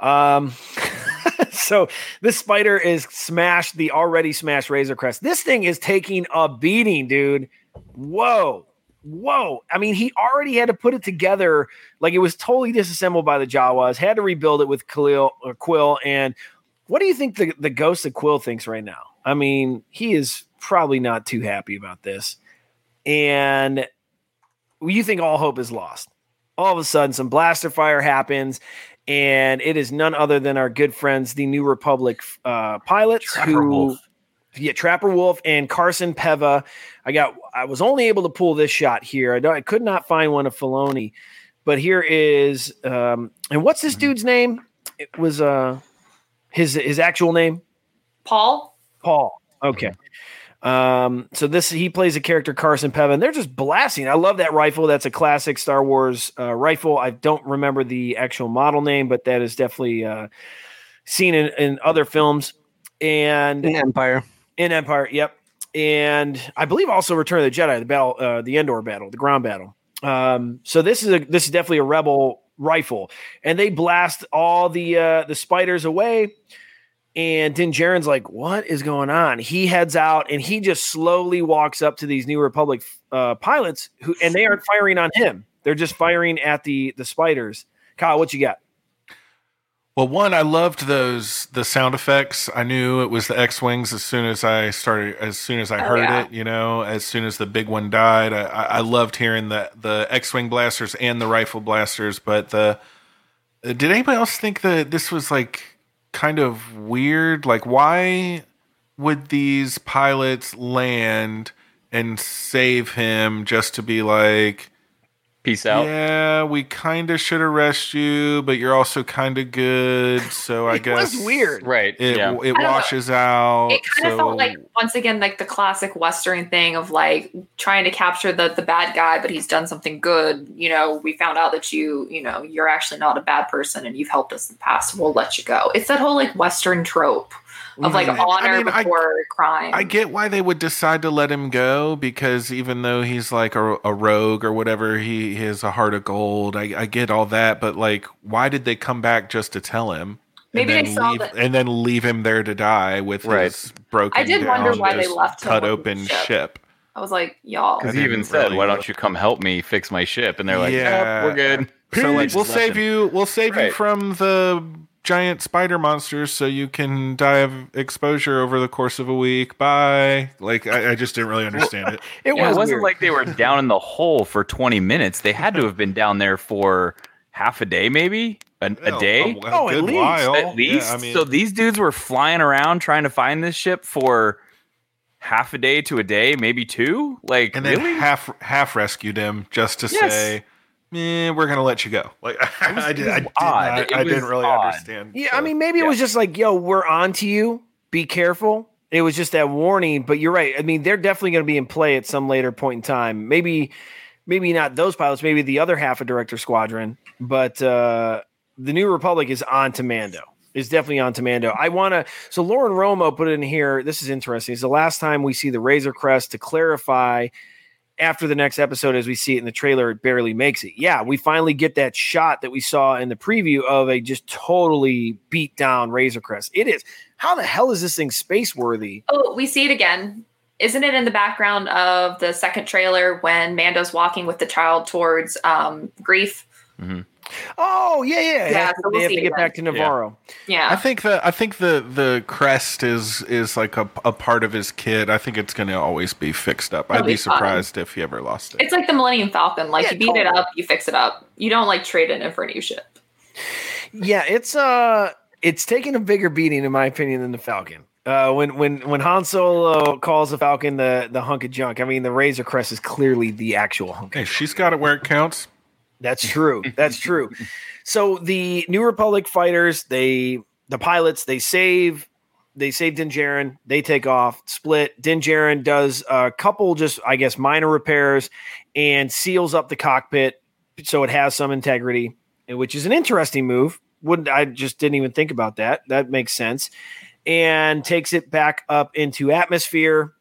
um, so this spider is smashed the already smashed Razor Crest. This thing is taking a beating, dude. Whoa, whoa! I mean, he already had to put it together like it was totally disassembled by the Jawas. Had to rebuild it with Khalil or Kuiil. And what do you think the the ghost of Kuiil thinks right now? I mean, he is probably not too happy about this, and you think all hope is lost. All of a sudden, some blaster fire happens, and it is none other than our good friends, the New Republic uh, pilots, Trapper who, Wolf. yeah, Trapper Wolf and Carson Teva. I got, I was only able to pull this shot here. I don't, I could not find one of Filoni, but here is, um, and what's this dude's name? It was uh, his his actual name. Paul? Paul. Okay. Um, so this he plays a character Carson Pevin. They're just blasting. I love that rifle. That's a classic Star Wars uh, rifle. I don't remember the actual model name, but that is definitely uh, seen in, in other films and In Empire. in Empire. Yep, and I believe also Return of the Jedi, the battle, uh, the Endor battle, the ground battle. Um, so this is a this is definitely a rebel rifle, and they blast all the uh, the spiders away. And Din Djarin's like, "What is going on?" He heads out and he just slowly walks up to these New Republic uh, pilots who, and they aren't firing on him. They're just firing at the the spiders. Kyle, what you got? Well, one, I loved those the sound effects. I knew it was the X wings as soon as I started, as soon as I Oh, heard yeah. it. You know, as soon as the big one died, I, I I loved hearing the the X wing blasters and the rifle blasters. But the did anybody else think that this was like kind of weird? Like, why would these pilots land and save him just to be like? Peace out. Yeah, we kind of should arrest you, but you're also kind of good. So I It guess was weird. Right. It yeah. it I don't know. washes out. it kind of so felt like once again like the classic western thing of like trying to capture the the bad guy but he's done something good you know we found out that you you know you're actually not a bad person and you've helped us in the past we'll let you go it's that whole like western trope of like. I honor mean, I- before crime I get why they would decide to let him go because even though he's like a, a rogue or whatever, he, he has a heart of gold. I, I get all that, but like, why did they come back just to tell him? Maybe and they then saw leave, that- and then leave him there to die with Right. his broken. I did wonder why they left cut with open ship. ship. i was like y'all Because he even didn't said, really- "Why don't you come help me fix my ship?" And they're like, Yeah. "Yeah, we're good." So like, we'll left save you. We'll save you from the giant spider monsters, so you can die of exposure over the course of a week. Bye. Like, I, I just didn't really understand it. It Yeah, was it wasn't weird. like they were down in the hole for 20 minutes. They had to have been down there for half a day, maybe a, a day. Oh, a, Oh, at least. while. At least. Yeah, I mean, so these dudes were flying around trying to find this ship for half a day to a day, maybe two. Like, and then really? half half rescued him just to Yes. say, eh, "We're gonna let you go." Like I, did, I, did not, I didn't really odd. understand. Yeah, so- I mean, maybe it was just like, yo, we're on to you. Be careful. It was just that warning, but you're right. I mean, they're definitely going to be in play at some later point in time. Maybe, maybe not those pilots. Maybe the other half of Director Squadron. But uh, the New Republic is on to Mando. Is definitely on to Mando. I want to. So Lauren Romo put it in here. This is interesting. It's the last time we see the Razor Crest. To clarify, after the next episode, as we see it in the trailer, it barely makes it. Yeah, we finally get that shot that we saw in the preview of a just totally beat down Razor Crest. It is. How the hell is this thing space worthy? Oh, we see it again. Isn't it in the background of the second trailer when Mando's walking with the child towards um, Greef? Oh yeah, yeah. Yeah, They have so to, we'll they have to get again. back to Nevarro. Yeah. I think the I think the the crest is is like a, a part of his kid. I think it's going to always be fixed up. I'd be be surprised if he ever lost it. It's like the Millennium Falcon. Like Yeah, you beat it up, you fix it up. You don't like trade it in for a new ship. Yeah, it's uh it's taking a bigger beating in my opinion than the Falcon. Uh, when when when Han Solo calls the Falcon the the hunk of junk, I mean the Razor Crest is clearly the actual hunk. Hey, she's got it where it counts. That's true. That's true. So the New Republic fighters, they the pilots, they save they save Din Djarin, they take off, split. Din Djarin does a couple just I guess minor repairs and seals up the cockpit so it has some integrity, which is an interesting move. Wouldn't I just didn't even think about that. That makes sense. And takes it back up into atmosphere.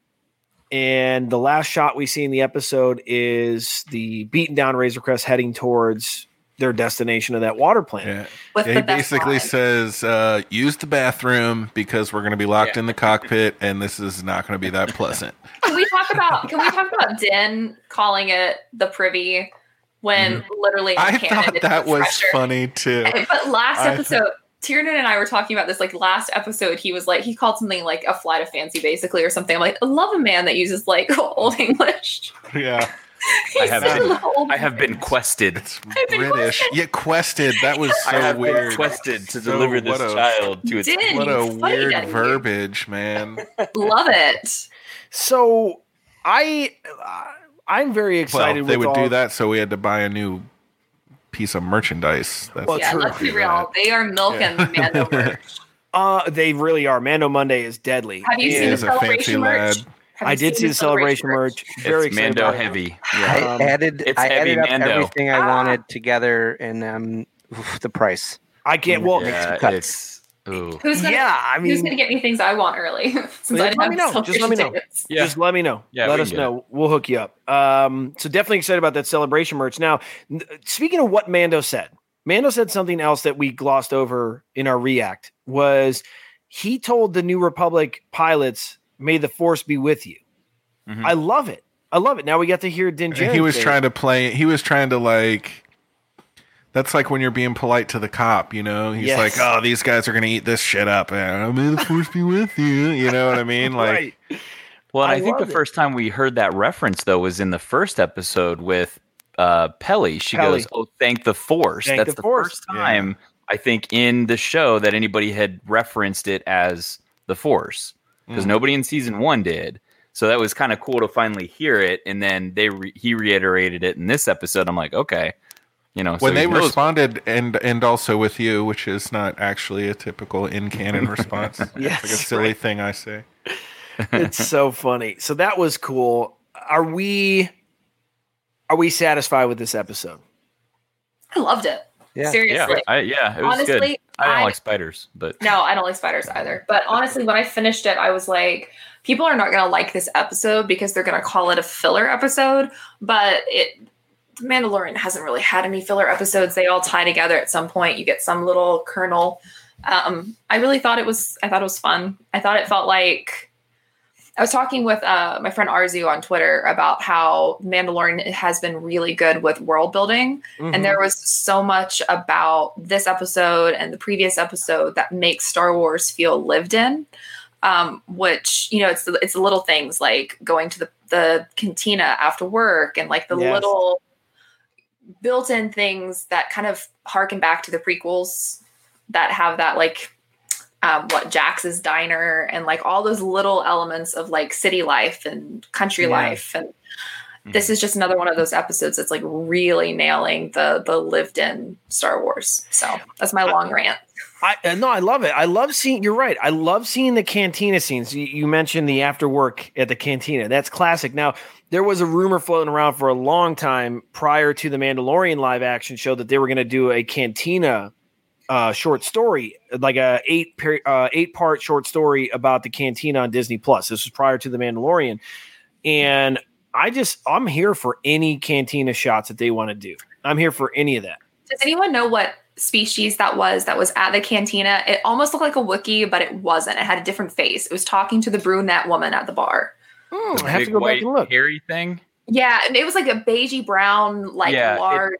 And the last shot we see in the episode is the beaten down Razor Crest heading towards their destination of that water planet. Yeah. Yeah, he basically line. says, uh, "Use the bathroom because we're going to be locked in the cockpit, and this is not going to be that pleasant." Can we talk about can we talk about Din calling it the privy when literally Mm-hmm. I canon thought that was treasure? funny too. But last I episode, Tiernan and I were talking about this. Like last episode, he was like he called something like a flight of fancy, basically, or something. I'm like, I love a man that uses like old English. Yeah, I have been, such an old I have been quested. British. Yeah, quested. That was I so have been weird. quested to So deliver this what a- child to its. Din, What a weird getting you. verbiage, man. Love it. So I uh, I'm very excited. well, they with would all- do that, so we had to buy a new piece of merchandise. That's Well, yeah, true. let's be real. They are milking the Mando merch. Uh, they really are. Mando Monday is deadly. Have you He seen the is a fancy celebration merch? lad. I did see the celebration merch. Very It's Mando about it. heavy. I Um, added it's I heavy added up Mando. everything I Ah. wanted together, and um, oof, the price. I can't. Well, Yeah, it's. Ooh. Who's gonna, yeah. I mean, who's gonna get me things I want early? Since Yeah, I didn't let me have know. Just let me know. tickets. Yeah. Just let me know. Yeah, let us can get know. We'll hook you up. Um, so definitely excited about that celebration merch. Now, speaking of what Mando said, Mando said something else that we glossed over in our react was he told the New Republic pilots, "May the Force be with you." Mhm. I love it. I love it. Now we got to hear Din he was say it. trying to play. He was trying to like. That's like when you're being polite to the cop, you know. He's Yes. like, "Oh, these guys are gonna eat this shit up." And may the force be with you. You know what I mean? Like, right. Well, I I, think the it. first time we heard that reference though was in the first episode with uh Peli. She Peli. goes, "Oh, thank the Force." Thank That's the the, Force. first time I think in the show that anybody had referenced it as the Force because Mm. nobody in season one did. So that was kind of cool to finally hear it, and then they re- he reiterated it in this episode. I'm like, okay, you know, when he they knows- responded and and also with you, which is not actually a typical in canon response. It's like a silly right. thing I say. it's so funny. So that was cool. Are we are we satisfied with this episode? I loved it. yeah, Seriously. yeah, I, yeah, it was good. Honestly, I don't I- like spiders, but No, I don't like spiders either. But honestly, when I finished it, I was like, people are not going to like this episode because they're going to call it a filler episode. But it, The Mandalorian hasn't really had any filler episodes. They all tie together at some point. You get some little kernel. Um, I really thought it was. I thought it was fun. I thought it felt like. I was talking with uh, my friend Arzu on Twitter about how Mandalorian has been really good with world building, Mhm. and there was so much about this episode and the previous episode that makes Star Wars feel lived in. Um, which you know, it's the, it's the little things like going to the the cantina after work and like the Yes. little built-in things that kind of harken back to the prequels that have that like um, what Dex's diner and like all those little elements of like city life and country Yeah. life and this is just another one of those episodes that's like really nailing the the lived in Star Wars. So that's my long rant. I uh, no, I love it. I love seeing. You're right. I love seeing the cantina scenes. You, you mentioned the after work at the cantina. That's classic. Now there was a rumor floating around for a long time prior to the Mandalorian live action show that they were going to do a cantina uh, short story, like a eight uh, eight part short story about the cantina on Disney Plus. This was prior to the Mandalorian, and I just I'm here for any cantina shots that they want to do. I'm here for any of that. Does anyone know what species that was that was at the cantina? It almost looked like a Wookiee, but it wasn't. It had a different face. It was talking to the brunette woman at the bar. I have to go back and look. Hairy thing. Yeah, and it was like a beigey brown, like Yeah, it- large.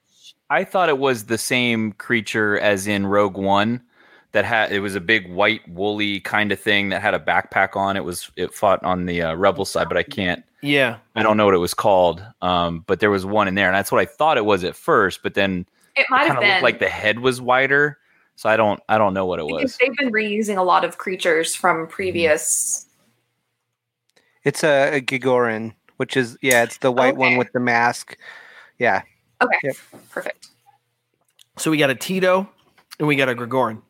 I thought it was the same creature as in Rogue One. That had it was a big white woolly kind of thing that had a backpack on. It was it fought on the uh, rebel side, but I can't. Yeah, I don't know what it was called. Um, but there was one in there, and that's what I thought it was at first. But then It might have been looked like the head was wider. So I don't I don't know what it because was. they've been reusing a lot of creatures from previous. It's a, a Gigoran, which is yeah, it's the white one with the mask. Yeah. Okay, Yep. perfect. So we got a Teedo and we got a Gregorin.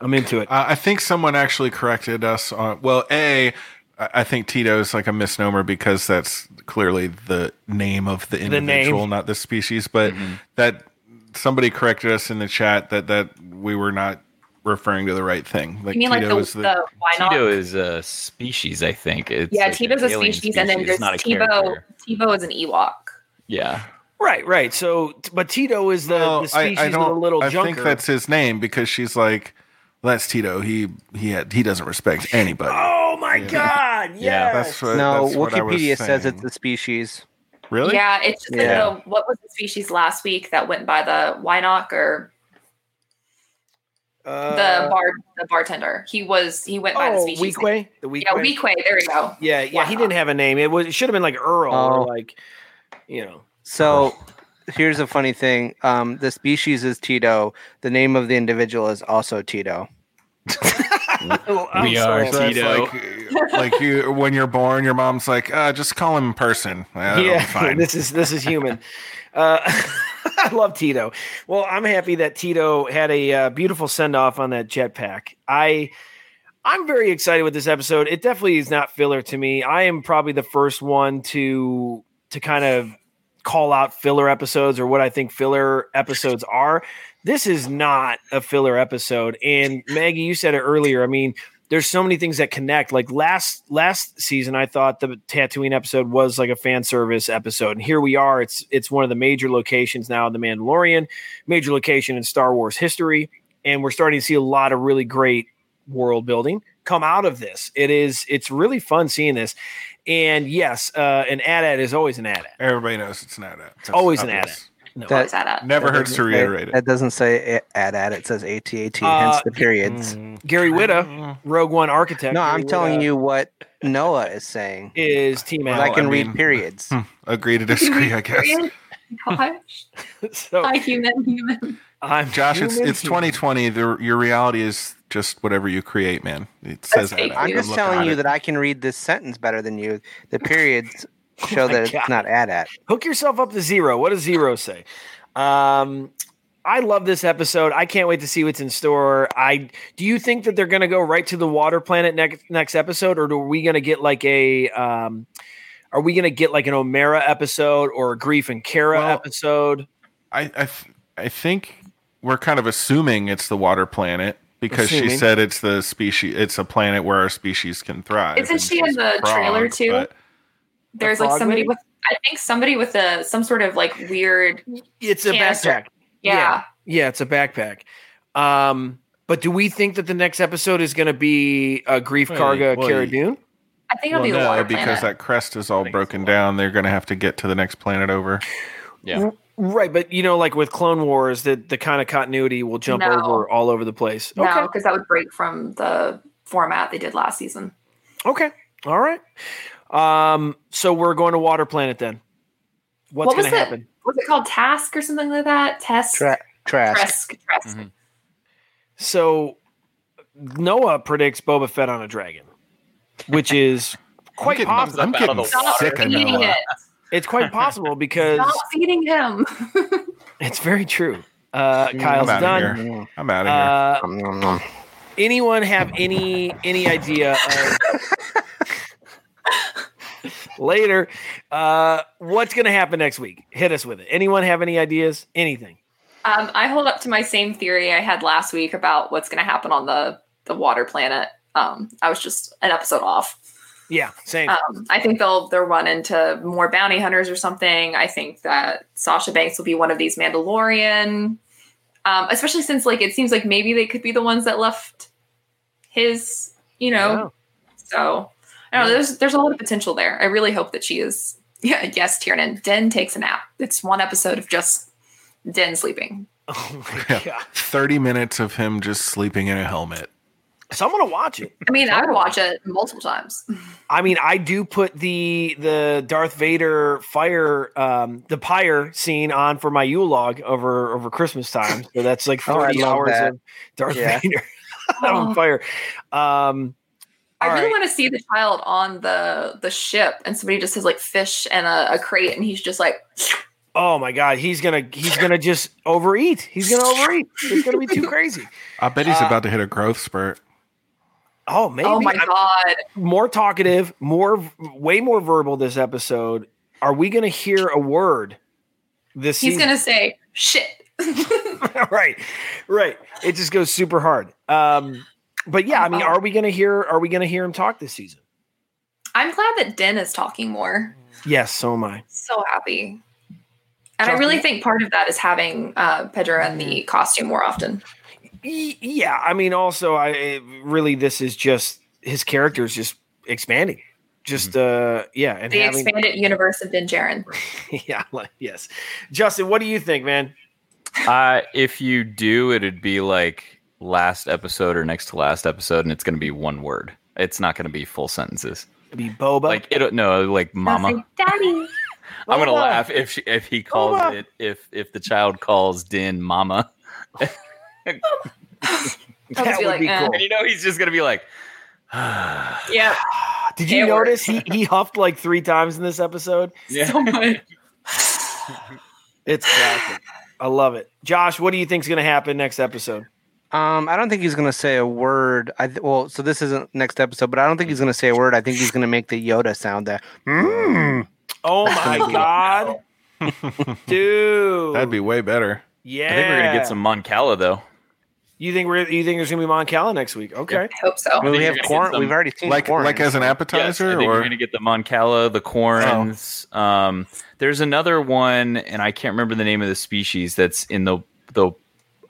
I'm into it. Uh, I think someone actually corrected us on. Well, a I think Teedo is like a misnomer because that's clearly the name of the name. individual, not the species. But that somebody corrected us in the chat that that we were not referring to the right thing. Like you mean like Teedo the, is the, why not? Teedo is a species, I think. It's yeah, like Teedo's a alien species, and then there's not a Teebo. character. Teebo is an Ewok. Yeah. Right, right. So, but Teedo is the, the species I, I of the don't. little I junker. think that's his name because she's like, well, that's Teedo. He he had he doesn't respect anybody. Oh my god! Yeah, that's what, no, that's what I was Wikipedia says it's a species. Really? Yeah, it's just Yeah. The, what was the species last week that went by the Wynock or Uh, the bar the bartender? He was he went by the oh, species. Weequay. The Weequay. Yeah, Weequay. There you go. Yeah, yeah. He didn't have a name. It was. It should have been like Earl Oh. or like, you know. So here's a funny thing. Um, the species is Teedo. The name of the individual is also Teedo. We are So that's Teedo. Like, like you when you're born, your mom's like, uh, just call him in person. Uh, it'll be yeah, fine. this is this is human. uh, I love Teedo. Well, I'm happy that Teedo had a uh, beautiful send off on that jetpack. I I'm very excited with this episode. It definitely is not filler to me. I am probably the first one to to kind of call out filler episodes or what I think filler episodes are. This is not a filler episode. And Maggie, you said it earlier. I mean, there's so many things that connect. Like last last season, I thought the Tatooine episode was like a fan service episode, and here we are. It's it's one of the major locations now in the Mandalorian, major location in Star Wars history, and we're starting to see a lot of really great world building come out of this. It is it's really fun seeing this, and yes, uh, an ad ad is always an AT-AT. Everybody knows it's an ad ad. Always an ad AT-AT. No. That- Never that hurts to doesn't say- reiterate it. That doesn't say at at it says ATAT, Uh, hence the periods. Gary Whitta, Rogue One architect. No, Gary I'm telling Whitta you what Noah is saying. is Team I can I read mean- periods. Hmm, Agree to disagree, I guess. Gosh, so hi human, human. I'm Josh, it's human, it's human. 2020. The, your reality is just whatever you create, man. It says that. I'm just telling you it. that I can read this sentence better than you. The periods show Oh my that it's not ad at. Hook yourself up to zero. What does zero say? Um, I love this episode. I can't wait to see what's in store. I do you think that they're going to go right to the water planet next next episode, or are we going to get like a um, are we going to get like an Omera episode or a Greef and Kara Well, episode? I I, th- I think we're kind of assuming it's the water planet because she said it's the species. It's a planet where our species can thrive. Isn't she in she's a the trailer, too? but- There's The like somebody lady? with I think somebody with a some sort of like weird It's a canister. backpack. Yeah. yeah, it's a backpack. Um, but do we think that the next episode is going to be a Greef Wait, Karga. Cara Dune? I think it'll Well, be the no, water because planet. that crest is all broken down. They're going to have to get to the next planet over. Yeah. Right, but you know, like with Clone Wars, the the kind of continuity will jump No. over all over the place. no, Okay, because that would break from the format they did last season. okay, all right. Um, so we're going to Water Planet then. What's what going to happen? Was it called Task or something like that? Test. Tra- trash. Trask. Trask. So Noah predicts Boba Fett on a dragon, which is quite getting- possible. I'm Up out of getting the Stop water. sick of Noah. it. It's quite possible because Stop feeding him. it's very true. Uh, Kyle's I'm out done. of here. I'm out of here. Uh, anyone have any any idea of later uh what's gonna happen next week hit us with it anyone have any ideas anything Um, I hold up to my same theory I had last week about what's going to happen on the the water planet. Um, I was just an episode off. yeah same Um, I think they'll they'll run into more bounty hunters or something. I think that Sasha Banks will be one of these Mandalorian, um, especially since like it seems like maybe they could be the ones that left his, you know. So I don't know. There's there's a lot of potential there. I really hope that she is. Yeah, yes, Tiernan. Din takes a nap. It's one episode of just Din sleeping. oh my Yeah. god 30 minutes of him just sleeping in a helmet. so i'm gonna watch it I mean, I would watch it multiple times. i mean i do put the the darth vader fire um the pyre scene on for my yule log over over christmas time so that's like Oh, 30 love hours that. of darth Yeah. vader on Oh. fire um I all really right. want to see the child on the the ship, and somebody just has like fish and a, a crate, and he's just like, Oh my god, he's gonna he's gonna just overeat. He's gonna overeat. It's gonna be too crazy. I bet he's Uh, about to hit a growth spurt. Oh, maybe. oh my I'm god, more talkative, more way more verbal this episode. Are we gonna hear a word this he's season? gonna say shit. right, right. It just goes super hard. Um, but yeah, I mean, are we gonna hear? Are we gonna hear him talk this season? I'm glad that Din is talking more. Yes, so am I. So happy. And I really think part of that is having uh, Pedro in the costume more often. Yeah, I mean, also, I really this is just his character is just expanding. Just uh, yeah, and The having expanded universe of Din Djarin. yeah, like, yes. Justin, what do you think, man? Uh, if you do, it'd be like last episode or next to last episode, and it's going to be one word. It's not going to be full sentences. It'd be Boba. Like it, no, like mama. Daddy. I'm gonna laugh if she, if he calls Boba. it if if the child calls Din mama, I'll just That be would like, be eh. cool. and you know he's just gonna be like, Yeah. Did you It worked. notice he, he huffed like three times in this episode? yeah. So much. It's classic. I love it. Josh, what do you think's going to happen next episode? Um, I don't think he's gonna say a word. I th- well, so this isn't next episode, but I don't think he's gonna say a word. I think he's gonna make the Yoda sound. That mm. Oh my god, dude! That'd be way better. yeah. I think we're gonna get some Mon Cala though. You think we're you think there's going to be Mon Cala next week? Okay. I hope so. Well, we have corn. some- We've already seen Like corn. like as an Yes, I appetizer think or you're gonna get the Mon Cala, the corns. Um, there's another one, and I can't remember the name of the species that's in the the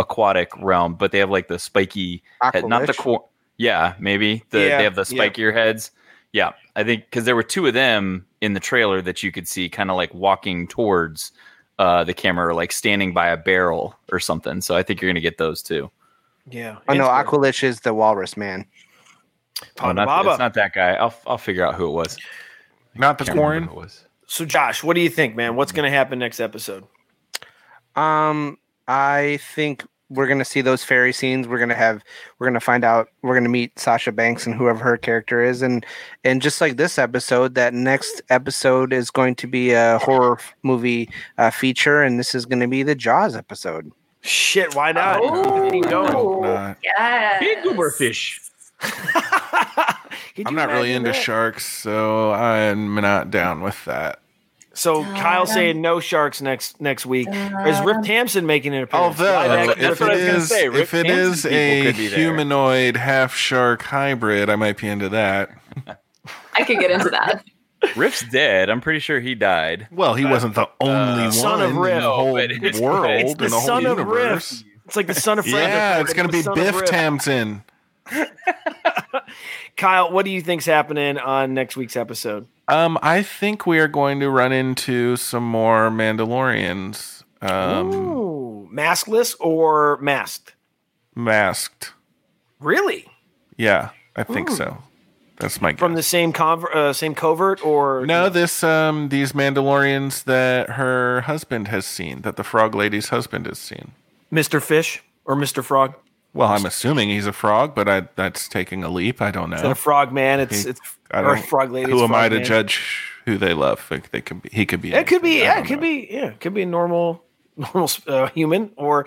aquatic realm, but they have like the spiky head, not the Aqualish? corn. Yeah, maybe the, Yeah, they have the yeah. spikier heads. Yeah, I think because there were two of them in the trailer that you could see, kind of like walking towards uh, the camera, or like standing by a barrel or something. So I think you're gonna get those too. Yeah. Oh no, Interesting. Aqualish is the walrus man. Oh, not, Baba. it's not that guy. I'll I'll figure out who it was. not the Can't corn. it was. So, Josh, what do you think, man? What's going to happen next episode? Um, I think we're gonna see those ferry scenes. We're gonna have we're gonna find out we're gonna meet Sasha Banks and whoever her character is, and and just like this episode, that next episode is going to be a horror movie uh, feature, and this is going to be the Jaws episode. Shit, why not? Keep going. Not- Yes. Big goober fish. I'm not really into that? sharks, so I'm not down with that. So Kyle saying no sharks next next week. Is Riff Tamson making an appearance? Live Although, action if Rip it Tamson. is say, if it Hansen is a could be there. humanoid half shark hybrid, I might be into that. I could get into that. Riff's dead. I'm pretty sure he died. Well, he wasn't the uh, only one Son of in Riff. the whole but it's- world, it's in the the whole son of universe. Riff. It's like the son of Fred. Yeah, it's gonna be Biff Riff. Tamsin. Kyle, what do you think's happening on next week's episode? Um, I think we are going to run into some more Mandalorians. Um, Ooh, maskless or masked? masked. Really? Yeah, I think Ooh. so. That's my guess. From the same conver- uh, same covert or No, this um these Mandalorians that her husband has seen, that the frog lady's husband has seen. Mr. Fish or Mr. Frog? Well, I'm assuming he's a frog, but I, that's taking a leap. I don't know. Is a frog man? It's He- it's or don't, frog lady. Who am I to man. judge who they love? Like, they could be. He could be. It could be, yeah, it could know. be, yeah, it could be a normal, normal uh, human, or,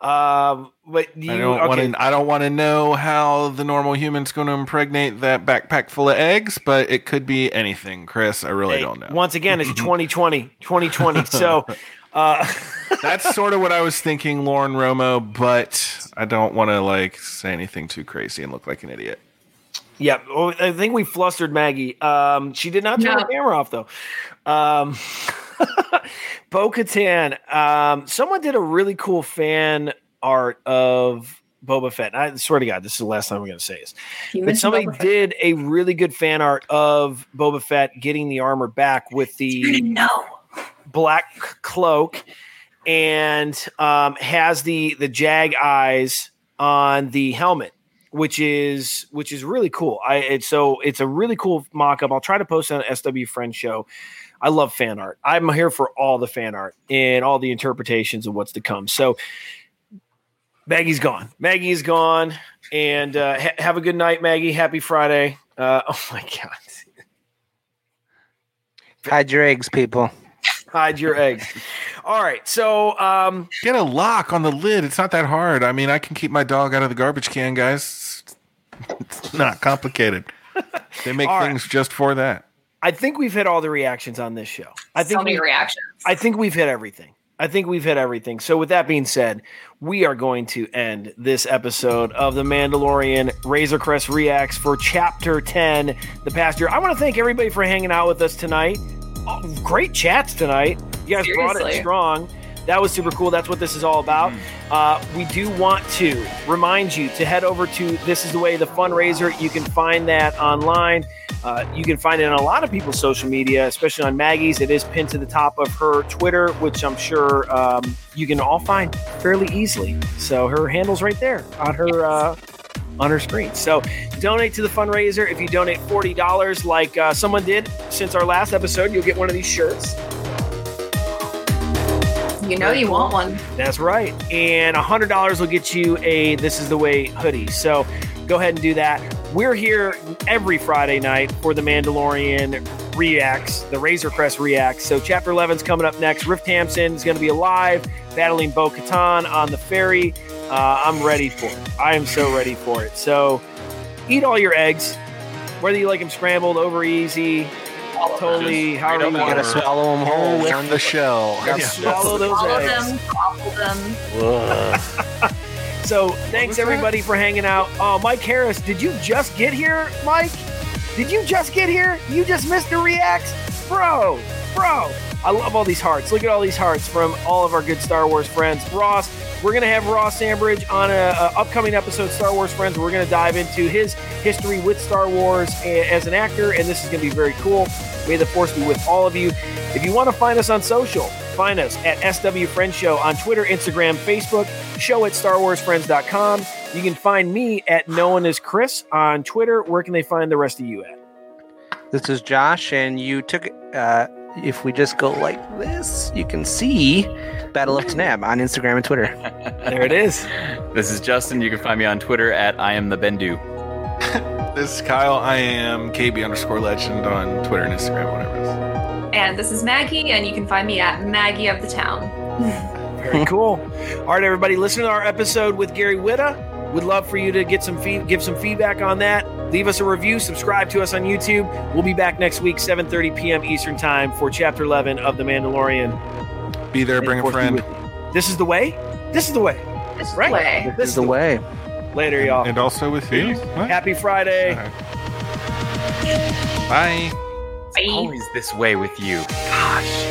um, but you, I don't okay, want to. I don't want to know how the normal human's going to impregnate that backpack full of eggs, but it could be anything, Chris. I really hey, don't know. Once again, it's 2020, 2020. So, uh, That's sort of what I was thinking, Lauren Romo, but I don't want to like say anything too crazy and look like an idiot. yeah, well, I think we flustered Maggie. Um, she did not turn No. the camera off though. Um, Bo Katan, um, someone did a really cool fan art of Boba Fett. I swear to God, this is the last time I'm going to say this. You But somebody Boba Fett. did a really good fan art of Boba Fett getting the armor back with the No. black cloak and um, has the the jag eyes on the helmet which is which is really cool. I it's so it's a really cool mock-up. I'll try to post on sw friend show. I love fan art. I'm here for all the fan art and all the interpretations of what's to come. So maggie's gone. Maggie's gone. And uh, ha- have a good night maggie. Happy friday. Uh, oh my god. Hide your eggs, people. Hide your eggs all right so um Get a lock on the lid. It's not that hard. I mean, I can keep my dog out of the garbage can, guys. It's not complicated. They make All right. things just for that. I think we've hit all the reactions on this show. I think so many we- reactions. I think we've hit everything. I think we've hit everything. So with that being said, we are going to end this episode of The Mandalorian Razor Crest Reacts for Chapter 10, The Passenger. I want to thank everybody for hanging out with us tonight. Oh, great chats tonight. You guys brought it strong. That was super cool. That's what this is all about. Uh, we do want to remind you to head over to This Is the Way, the fundraiser. You can find that online. Uh, you can find it on a lot of people's social media, especially on Maggie's. It is pinned to the top of her Twitter, which I'm sure um, you can all find fairly easily. So her handle's right there on her uh, on her screen. So donate to the fundraiser. If you donate forty dollars, like uh, someone did since our last episode, you'll get one of these shirts. You know you want one. That's right. And $100 will get you a This Is the Way hoodie. So go ahead and do that. We're here every Friday night for the Mandalorian Reacts, the Razor Crest Reacts. So Chapter 11 is coming up next. Riff Tamson is going to be alive, battling Bo Katan on the ferry. Uh, I'm ready for it. I am so ready for it. So eat all your eggs, whether you like them scrambled, over easy, totally, Just however you want to. Swallow them whole. With the shell. Gotta swallow those Swallow eggs. them, swallow them. So thanks everybody for hanging out. Oh, Mike Harris, did you just get here, Mike? Did you just get here? You just missed the reacts, bro, bro. I love all these hearts. Look at all these hearts from all of our good Star Wars friends. Ross, we're gonna have Ross Sambridge on a, a upcoming episode, Star Wars Friends. We're gonna dive into his history with Star Wars as an actor, and this is gonna be very cool. May the force be with all of you. If you want to find us on social, find us at SW Friends Show on Twitter, Instagram, Facebook, show at StarWarsFriends.com. You can find me at No One Is Chris on Twitter. Where can they find the rest of you at? This is Josh, and you took uh, if we just go like this, you can see Battle of Tanab on Instagram and Twitter. There it is. This is Justin. You can find me on Twitter at I am the Bendu. This is Kyle. I am KB underscore legend on Twitter and Instagram, whatever it is. And this is Maggie, and you can find me at Maggie of the Town. Very cool. All right, everybody, listen to our episode with Gary Whitta. We'd love for you to get some feed, give some feedback on that. Leave us a review. Subscribe to us on YouTube. We'll be back next week, 7:30 p.m. Eastern Time for Chapter 11 of The Mandalorian. Be there, bring a friend. be with you. This is the way. This is the way. This Right. way. This is the way. Later, y'all. And also with you. What? Happy Friday. Bye. Bye. Always this way with you. Gosh.